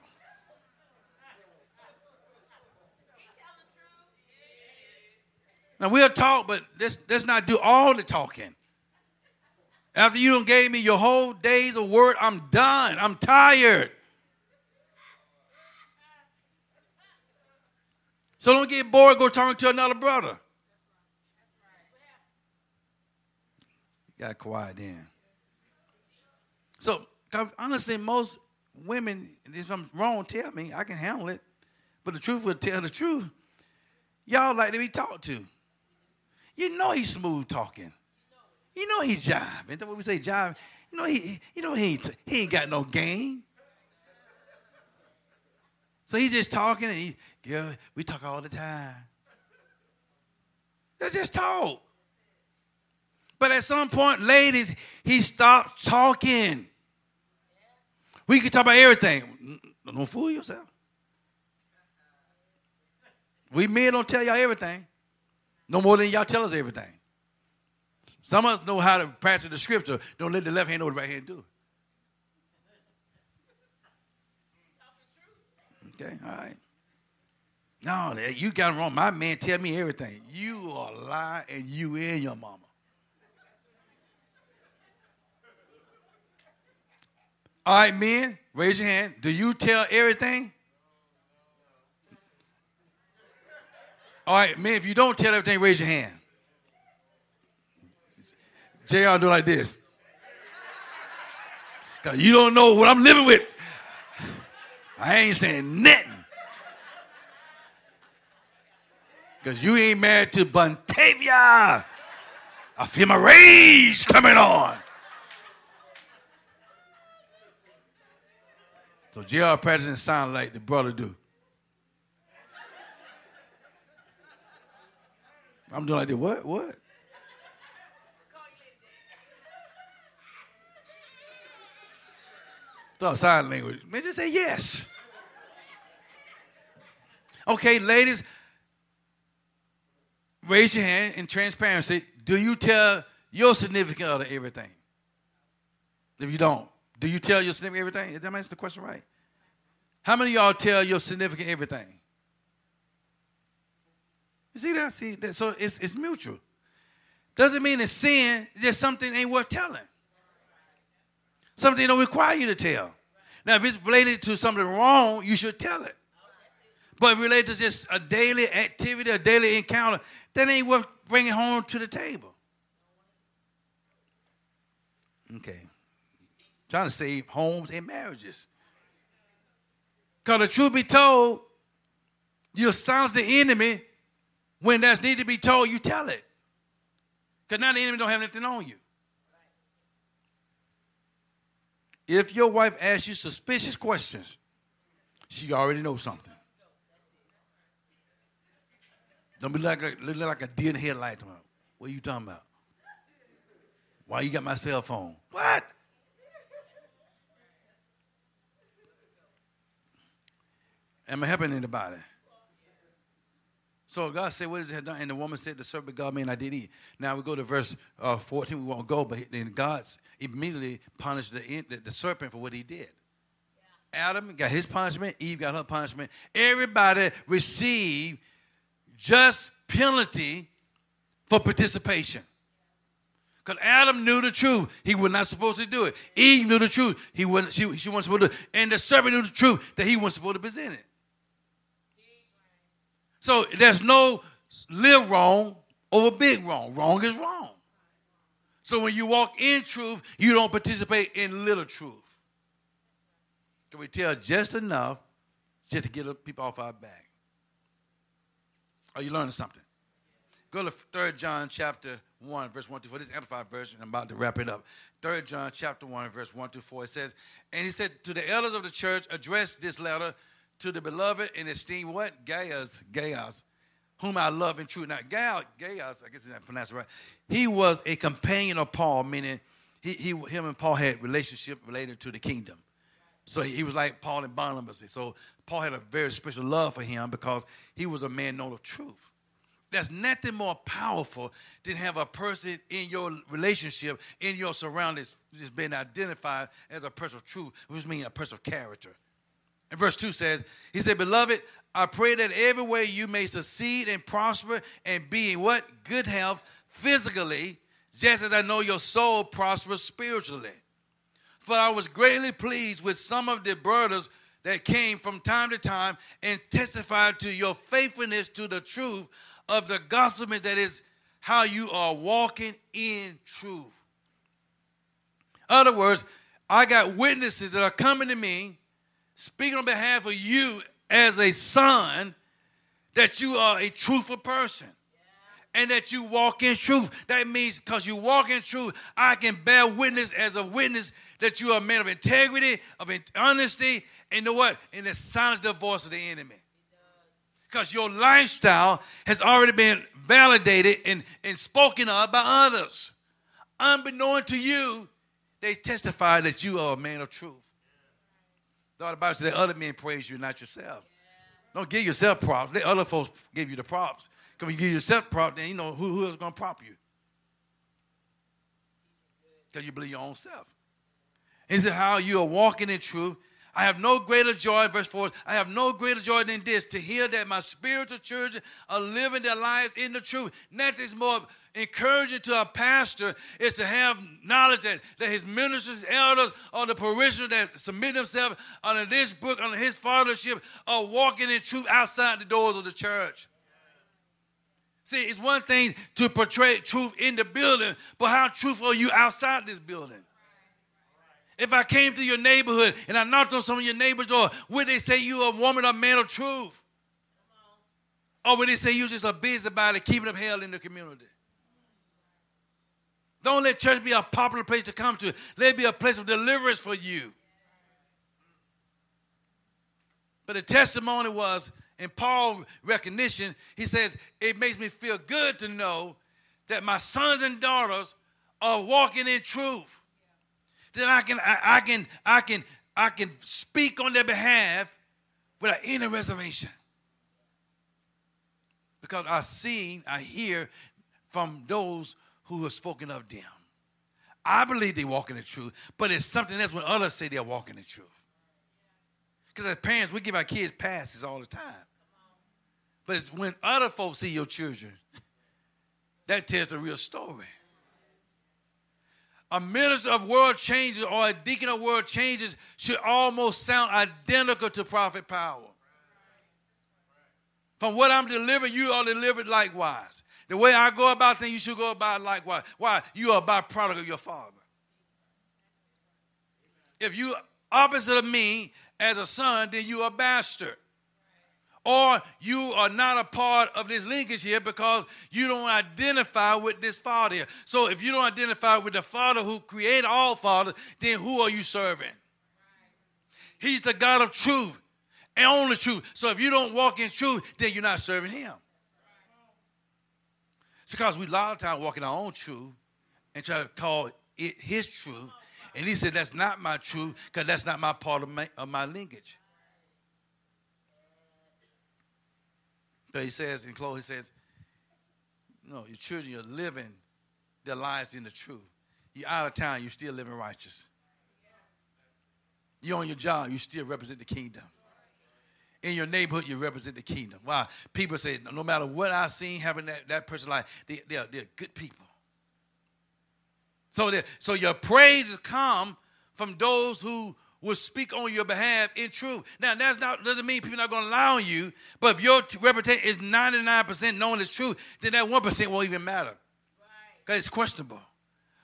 Now we'll talk, but let's, let's not do all the talking. After you don't gave me your whole days of word, I'm done. I'm tired. So don't get bored, go talk to another brother. got quiet then. So, honestly, most women, if I'm wrong, tell me. I can handle it. But the truth will tell the truth. Y'all like to be talked to. You know he's smooth talking. You know he jiving. Ain't that what we say, jive? You know he, you know he ain't, he ain't got no game. So he's just talking and he, we talk all the time. Let's just talk. But at some point, ladies, he stopped talking. We can talk about everything. Don't fool yourself. We men don't tell y'all everything. No more than y'all tell us everything. Some of us know how to practice the scripture. Don't let the left hand know what the right hand do. Okay, all right. No, you got it wrong. My man tell me everything. You are lying and you and your mama. All right, men, raise your hand. Do you tell everything? All right, men, if you don't tell everything, raise your hand. JR do like this. Cause you don't know what I'm living with. I ain't saying nothing. Cause you ain't married to Buntavia. I feel my rage coming on. So JR President sound like the brother do. I'm doing like this. What? What? Thought sign language. Man, just say yes. Okay, ladies, raise your hand in transparency. Do you tell your significant other everything? If you don't, do you tell your significant everything? Did I answer the question right? How many y'all tell your significant everything? You see that? See that? So it's, it's mutual. Doesn't mean it's sin, just something ain't worth telling. Something don't require you to tell. Now, if it's related to something wrong, you should tell it. But related to just a daily activity, a daily encounter, that ain't worth bringing home to the table. Okay. Trying to save homes and marriages. Because the truth be told, you silence the enemy when there's need to be told, you tell it. Because now the enemy don't have anything on you. If your wife asks you suspicious questions, she already knows something. Don't be like a, look like a deer in the headlight. What are you talking about? Why you got my cell phone? What? Am I helping anybody? So God said, What is it done? And the woman said, The serpent God made, I did eat. Now we go to verse uh, 14. We won't go, but then God immediately punished the, the, the serpent for what he did. Yeah. Adam got his punishment, Eve got her punishment. Everybody received just penalty for participation. Because Adam knew the truth. He was not supposed to do it. Eve knew the truth. He wasn't, she, she wasn't supposed to do it. And the serpent knew the truth that he wasn't supposed to present it. So there's no little wrong over big wrong. Wrong is wrong. So when you walk in truth, you don't participate in little truth. Can we tell just enough just to get people off our back? Are you learning something? Go to 3 John chapter 1, verse 1 to 4. This is amplified version. I'm about to wrap it up. 3 John chapter 1, verse 1 to 4. It says, And he said, To the elders of the church, address this letter to the beloved and esteemed what? Gaius, Gaius, whom I love and true. Now, Gaius, Gaius, I guess it's not pronounced right. He was a companion of Paul, meaning he, he, him and Paul had relationship related to the kingdom. So he, was like Paul and Barnabas. So Paul had a very special love for him because he was a man known of truth. There's nothing more powerful than have a person in your relationship, in your surroundings, that's been identified as a person of truth, which means a person of character. And verse 2 says, He said, Beloved, I pray that every way you may succeed and prosper and be in what? Good health physically, just as I know your soul prospers spiritually. For I was greatly pleased with some of the brothers that came from time to time and testified to your faithfulness to the truth of the gospel that is how you are walking in truth. In other words, I got witnesses that are coming to me speaking on behalf of you as a son that you are a truthful person and that you walk in truth. That means because you walk in truth, I can bear witness as a witness that you are a man of integrity, of honesty, and know what? And it silence the voice of the enemy. Because your lifestyle has already been validated and, and spoken of by others. Unbeknown to you, they testify that you are a man of truth. The Bible says that other men praise you, not yourself. Don't give yourself props. Let other folks give you the props. Because you give yourself props, then you know who, who is going to prop you. Because you believe your own self. He said, How you are walking in truth. I have no greater joy, verse 4, I have no greater joy than this to hear that my spiritual children are living their lives in the truth. Nothing's more encouraging to a pastor is to have knowledge that, that his ministers, elders, or the parishioners that submit themselves under this book, under his fathership, are walking in truth outside the doors of the church. See, it's one thing to portray truth in the building, but how truthful are you outside this building? If I came to your neighborhood and I knocked on some of your neighbors' door, would they say you a woman or man of truth? Or would they say you just a busybody keeping up hell in the community? Don't let church be a popular place to come to. Let it be a place of deliverance for you. But the testimony was, in Paul's recognition, he says, it makes me feel good to know that my sons and daughters are walking in truth. That I can, I, I can, I can, I can speak on their behalf without any reservation. Because I see, I hear from those who have spoken of them. I believe they walk in the truth, but it's something else when others say they're walking the truth. Because as parents, we give our kids passes all the time. But it's when other folks see your children that tells the real story. A minister of world changes or a deacon of world changes should almost sound identical to prophet power. From what I'm delivering, you are delivered likewise. The way I go about things, you should go about likewise. Why? You are a byproduct of your father. If you opposite of me as a son, then you are a bastard. Or you are not a part of this linkage here because you don't identify with this father here. So if you don't identify with the father who created all fathers, then who are you serving? He's the God of truth and only truth. So if you don't walk in truth, then you're not serving him. It's because we a lot of times walk in our own truth and try to call it his truth. And he said, that's not my truth because that's not my part of my, of my lineage. But he says in close, he says, no, your children, you're living their lives in the truth. You're out of town, you're still living righteous. You're on your job, you still represent the kingdom in your neighborhood, you represent the kingdom. Why? People say, no matter what I've seen happen that, that person's life, they, they're, they're good people. So, so your praises come from those who will speak on your behalf in truth. Now, that's not doesn't mean people are not going to lie on you, but if your reputation is 99% known as true, then that 1% won't even matter. Because right. it's questionable.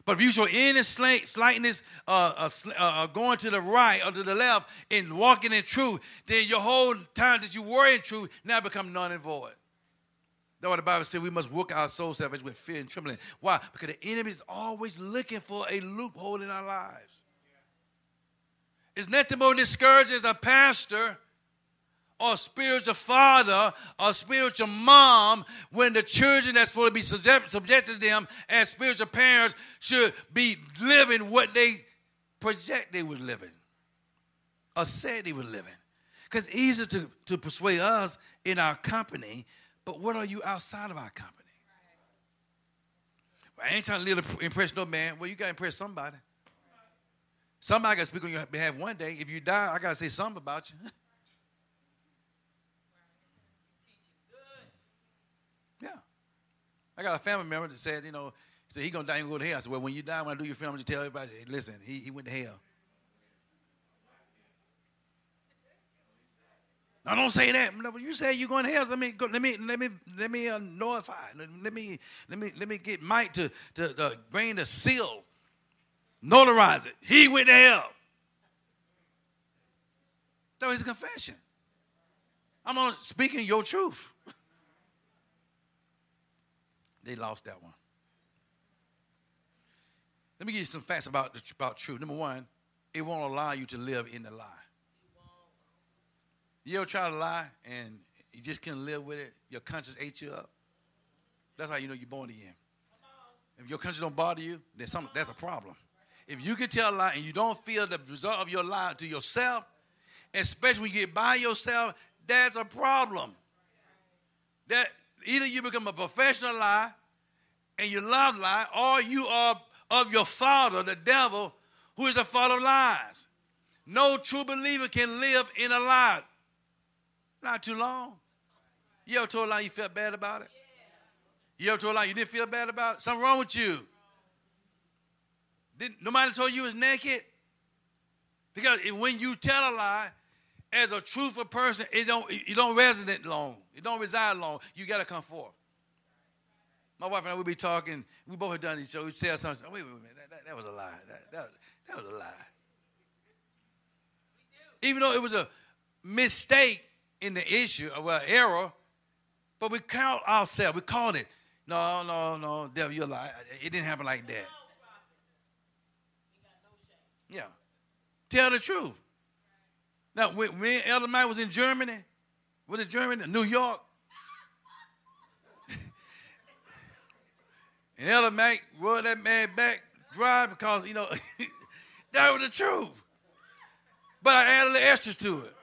But if you show any slightness, uh, uh, uh, uh, going to the right or to the left and walking in truth, then your whole time that you were in truth now become none and void. That's why the Bible says we must work our soul salvation with fear and trembling. Why? Because the enemy is always looking for a loophole in our lives. It's nothing more discouraging as a pastor or spiritual father or spiritual mom when the children that's supposed to be subject, subjected to them as spiritual parents should be living what they project they were living or said they were living. Because it's easy to, to persuade us in our company, but what are you outside of our company? Well, I ain't trying to live to impress no man. Well, you got to impress somebody. Somebody got to speak on your behalf one day. If you die, I got to say something about you. I got a family member that said, you know, he said, he gonna die and go to hell. I said, well, when you die, when I do your funeral, just tell everybody, hey, listen, he, he went to hell. Now don't say that. You say you're going to hell. Let me go, let me let me let me uh, notify. Let, let, me let me let me get Mike to, to, to bring the seal, notarize it. He went to hell. That was a confession. I'm on speaking your truth. They lost that one. Let me give you some facts about, the, about truth. Number one, it won't allow you to live in the lie. You ever try to lie and you just can't live with it? Your conscience ate you up. That's how you know you're born again. If your conscience don't bother you, then some, that's a problem. If you can tell a lie and you don't feel the result of your lie to yourself, especially when you get by yourself, that's a problem. That Either you become a professional lie and you love lie, or you are of your father, the devil, who is the father of lies. No true believer can live in a lie. Not too long. You ever told a lie you felt bad about it? You ever told a lie you didn't feel bad about it? Something wrong with you. Didn't, nobody told you was naked? Because when you tell a lie, as a truthful person, it don't it don't resonate long. It don't reside long. You got to come forth. My wife and I would be talking. We both had done each other. We say something. Oh, wait, wait, wait, that, that, that was a lie. That, that, that was a lie. Even though it was a mistake in the issue, well, error, but we count ourselves. We called it. No, no, no, devil, you're a lie. It didn't happen like that. Yeah. Tell the truth. Now, when, when Elder Mike was in Germany, was it Germany? New York? and Elder Mike rode that man back dry because, you know, that was the truth. But I added a little extra to it.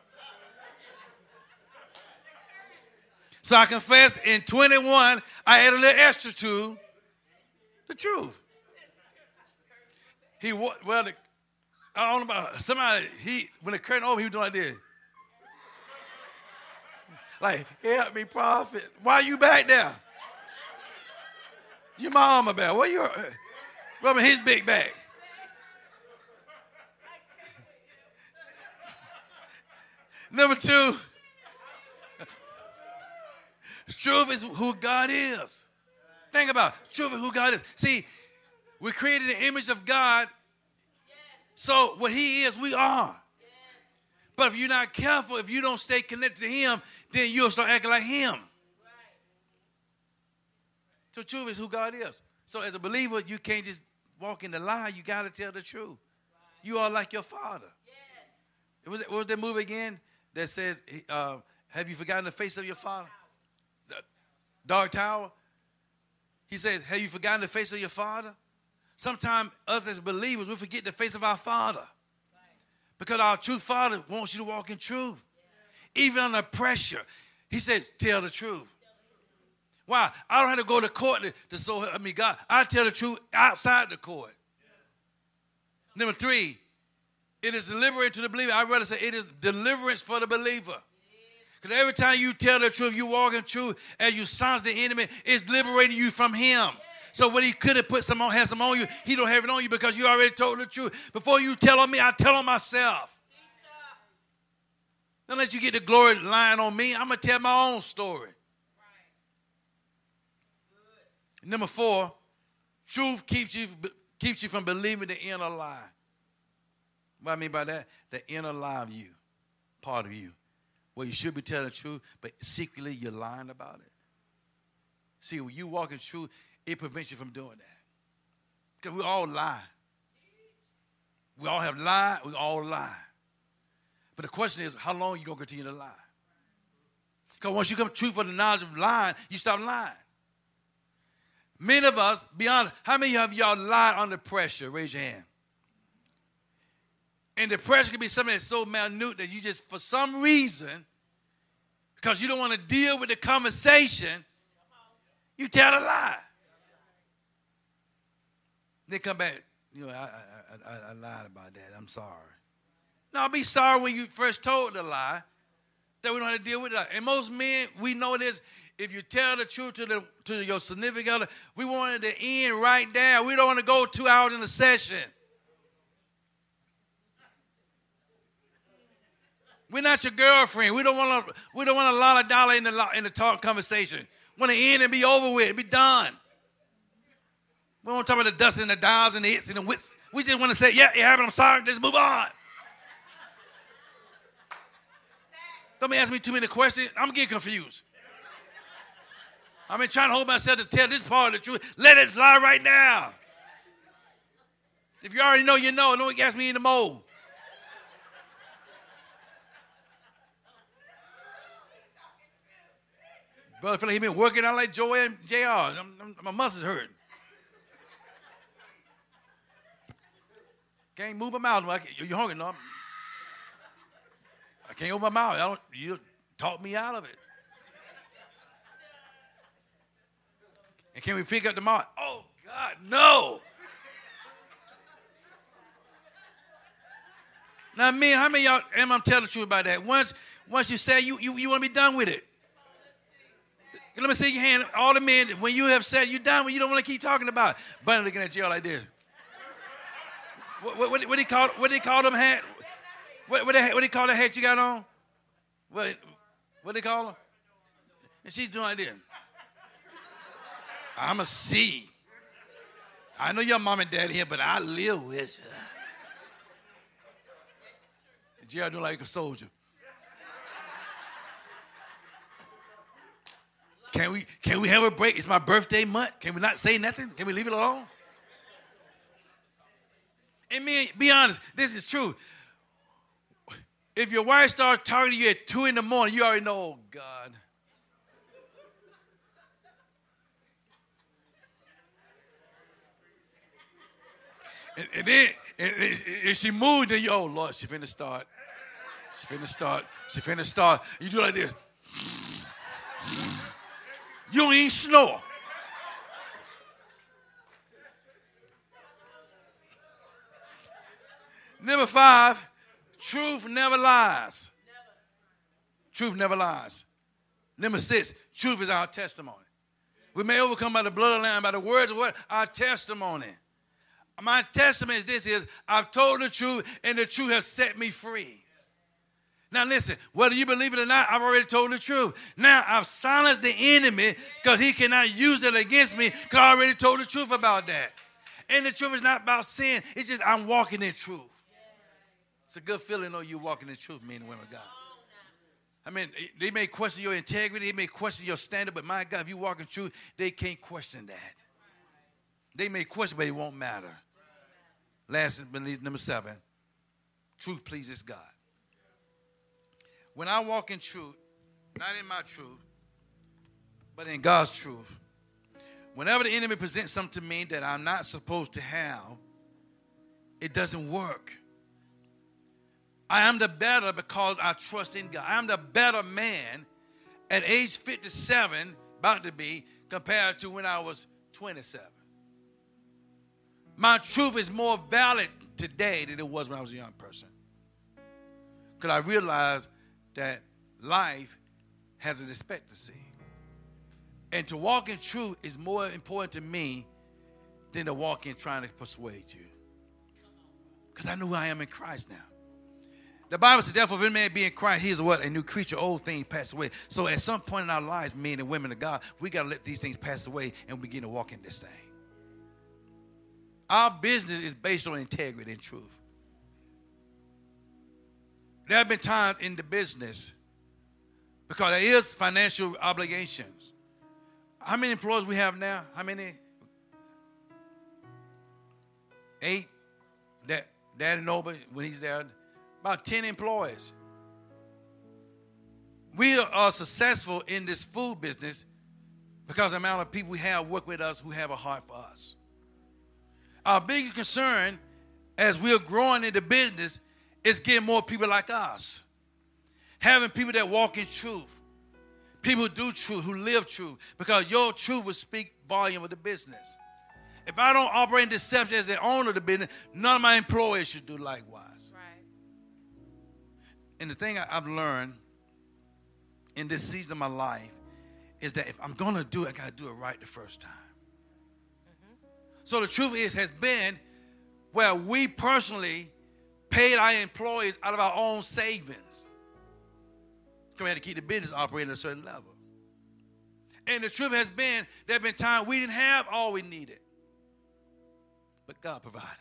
So I confess in 21, I added little extra to the truth. He well, the, I don't know about somebody. He when the curtain opened, he was doing like this. Like, help me, prophet. Why you back there? Your mama back. Where you uh, rubbing his big back? Number two, truth is who God is. Think about it. truth is who God is. See, we're created in the image of God. So what He is, we are. But if you're not careful, if you don't stay connected to Him, then you'll start acting like Him. So truth is who God is. So as a believer, you can't just walk in the lie. You got to tell the truth. You are like your Father. Yes. It was, what was that movie again? that says, uh, Have you forgotten the face of your father? Dark Tower. He says, Have you forgotten the face of your father? Sometimes us as believers, we forget the face of our father. Because our true father wants you to walk in truth. Even under pressure. He says, Tell the truth. Why? I don't have to go to court to, to so I mean God. I tell the truth outside the court. Number three, it is deliverance to the believer. I'd rather say it is deliverance for the believer. Because every time you tell the truth, you walk in truth, as you silence the enemy, it's liberating you from him. So what he could have put some on, had some on you, he don't have it on you because you already told the truth. Before you tell on me, I tell on myself. Unless you get the glory lying on me, I'm gonna tell my own story. Number four, truth keeps you keeps you from believing the inner lie. What I mean by that, the inner lie of you, part of you, where you should be telling the truth, but secretly you're lying about it. See, when you walk in truth, it prevents you from doing that. Because we all lie. We all have lied, we all lie. But the question is, how long are you going to continue to lie? Because once you come true for the knowledge of lying, you stop lying. Many of us, be honest, how many of y'all lied under pressure? Raise your hand. And depression can be something that's so minute that you just, for some reason, because you don't want to deal with the conversation, you tell a lie. They come back, you know, I, I, I, I lied about that. I'm sorry. No, be sorry when you first told the lie that we don't have to deal with it. And most men, we know this. If you tell the truth to the to your significant other, we want it to end right there. We don't want to go two hours in a session. We're not your girlfriend. We don't want to. We don't want a lot of dollar in the in the talk conversation. Want to end and be over with, be done. We don't talk about the dust and the dials and the hits and the wits. We just want to say, yeah, it happened. I'm sorry. Let's move on. Don't be asking me too many questions. I'm getting confused. I've been trying to hold myself to tell this part of the truth. Let it lie right now. If you already know, you know. Don't ask me anymore. Brother, like he been working out like Joey and JR. I'm, I'm, my muscles hurt. Can't move my mouth. you're hungry? No, I can't open my mouth. I don't, you talk me out of it. And can we pick up the mouth? Oh, God, no. Now, man, how many y'all am I telling the truth about that? Once, once you say you, you, you want to be done with it. Let me see your hand. All the men, when you have said you're done, when you don't want to keep talking about it. Bunny looking at you like this. What, what, what, what they call what they call them hat? What what what they call the hat you got on? What what they call them? And she's doing like this. I'm a C. I know your mom and dad here, but I live with you. Gerald doing like a soldier. Can we can we have a break? It's my birthday month. Can we not say nothing? Can we leave it alone? And man, be honest, this is true. If your wife starts talking to you at two in the morning, you already know, oh God. And, and then and, and she moved, then you, oh Lord, she finna start. She finna start. She finna start. You do like this. You ain't snore. Number five, truth never lies. Truth never lies. Number six, truth is our testimony. We may overcome by the blood of the Lamb, by the words of what? Our testimony. My testimony is this is I've told the truth and the truth has set me free. Now listen, whether you believe it or not, I've already told the truth. Now I've silenced the enemy because he cannot use it against me because I already told the truth about that. And the truth is not about sin. It's just I'm walking in truth. It's a good feeling though you walking in truth, men and women of God. I mean, they may question your integrity, they may question your standard, but my God, if you walk in truth, they can't question that. They may question, but it won't matter. Last but least, number seven, truth pleases God. When I walk in truth, not in my truth, but in God's truth, whenever the enemy presents something to me that I'm not supposed to have, it doesn't work. I am the better because I trust in God. I am the better man at age 57, about to be, compared to when I was 27. My truth is more valid today than it was when I was a young person. Because I realized that life has an expectancy. And to walk in truth is more important to me than to walk in trying to persuade you. Because I know who I am in Christ now. The Bible says, therefore, if any man be in Christ, he is what? A new creature, old things pass away. So at some point in our lives, men and women of God, we got to let these things pass away and begin to walk in this thing. Our business is based on integrity and truth. There have been times in the business because there is financial obligations. How many employees we have now? How many? Eight. That dad and Nova when he's there. About 10 employees. We are successful in this food business because the amount of people we have work with us who have a heart for us. Our biggest concern as we're growing in the business is getting more people like us. Having people that walk in truth. People who do truth, who live truth. Because your truth will speak volume of the business. If I don't operate in deception as the owner of the business, none of my employees should do likewise. And the thing I've learned in this season of my life is that if I'm going to do it, I got to do it right the first time. Mm-hmm. So the truth is, has been where we personally paid our employees out of our own savings. Because we had to keep the business operating at a certain level. And the truth has been, there have been times we didn't have all we needed. But God provided.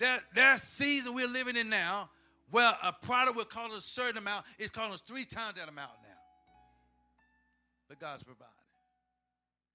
That, that season we're living in now, where a product will cost a certain amount, it's costing us three times that amount now. But God's provided.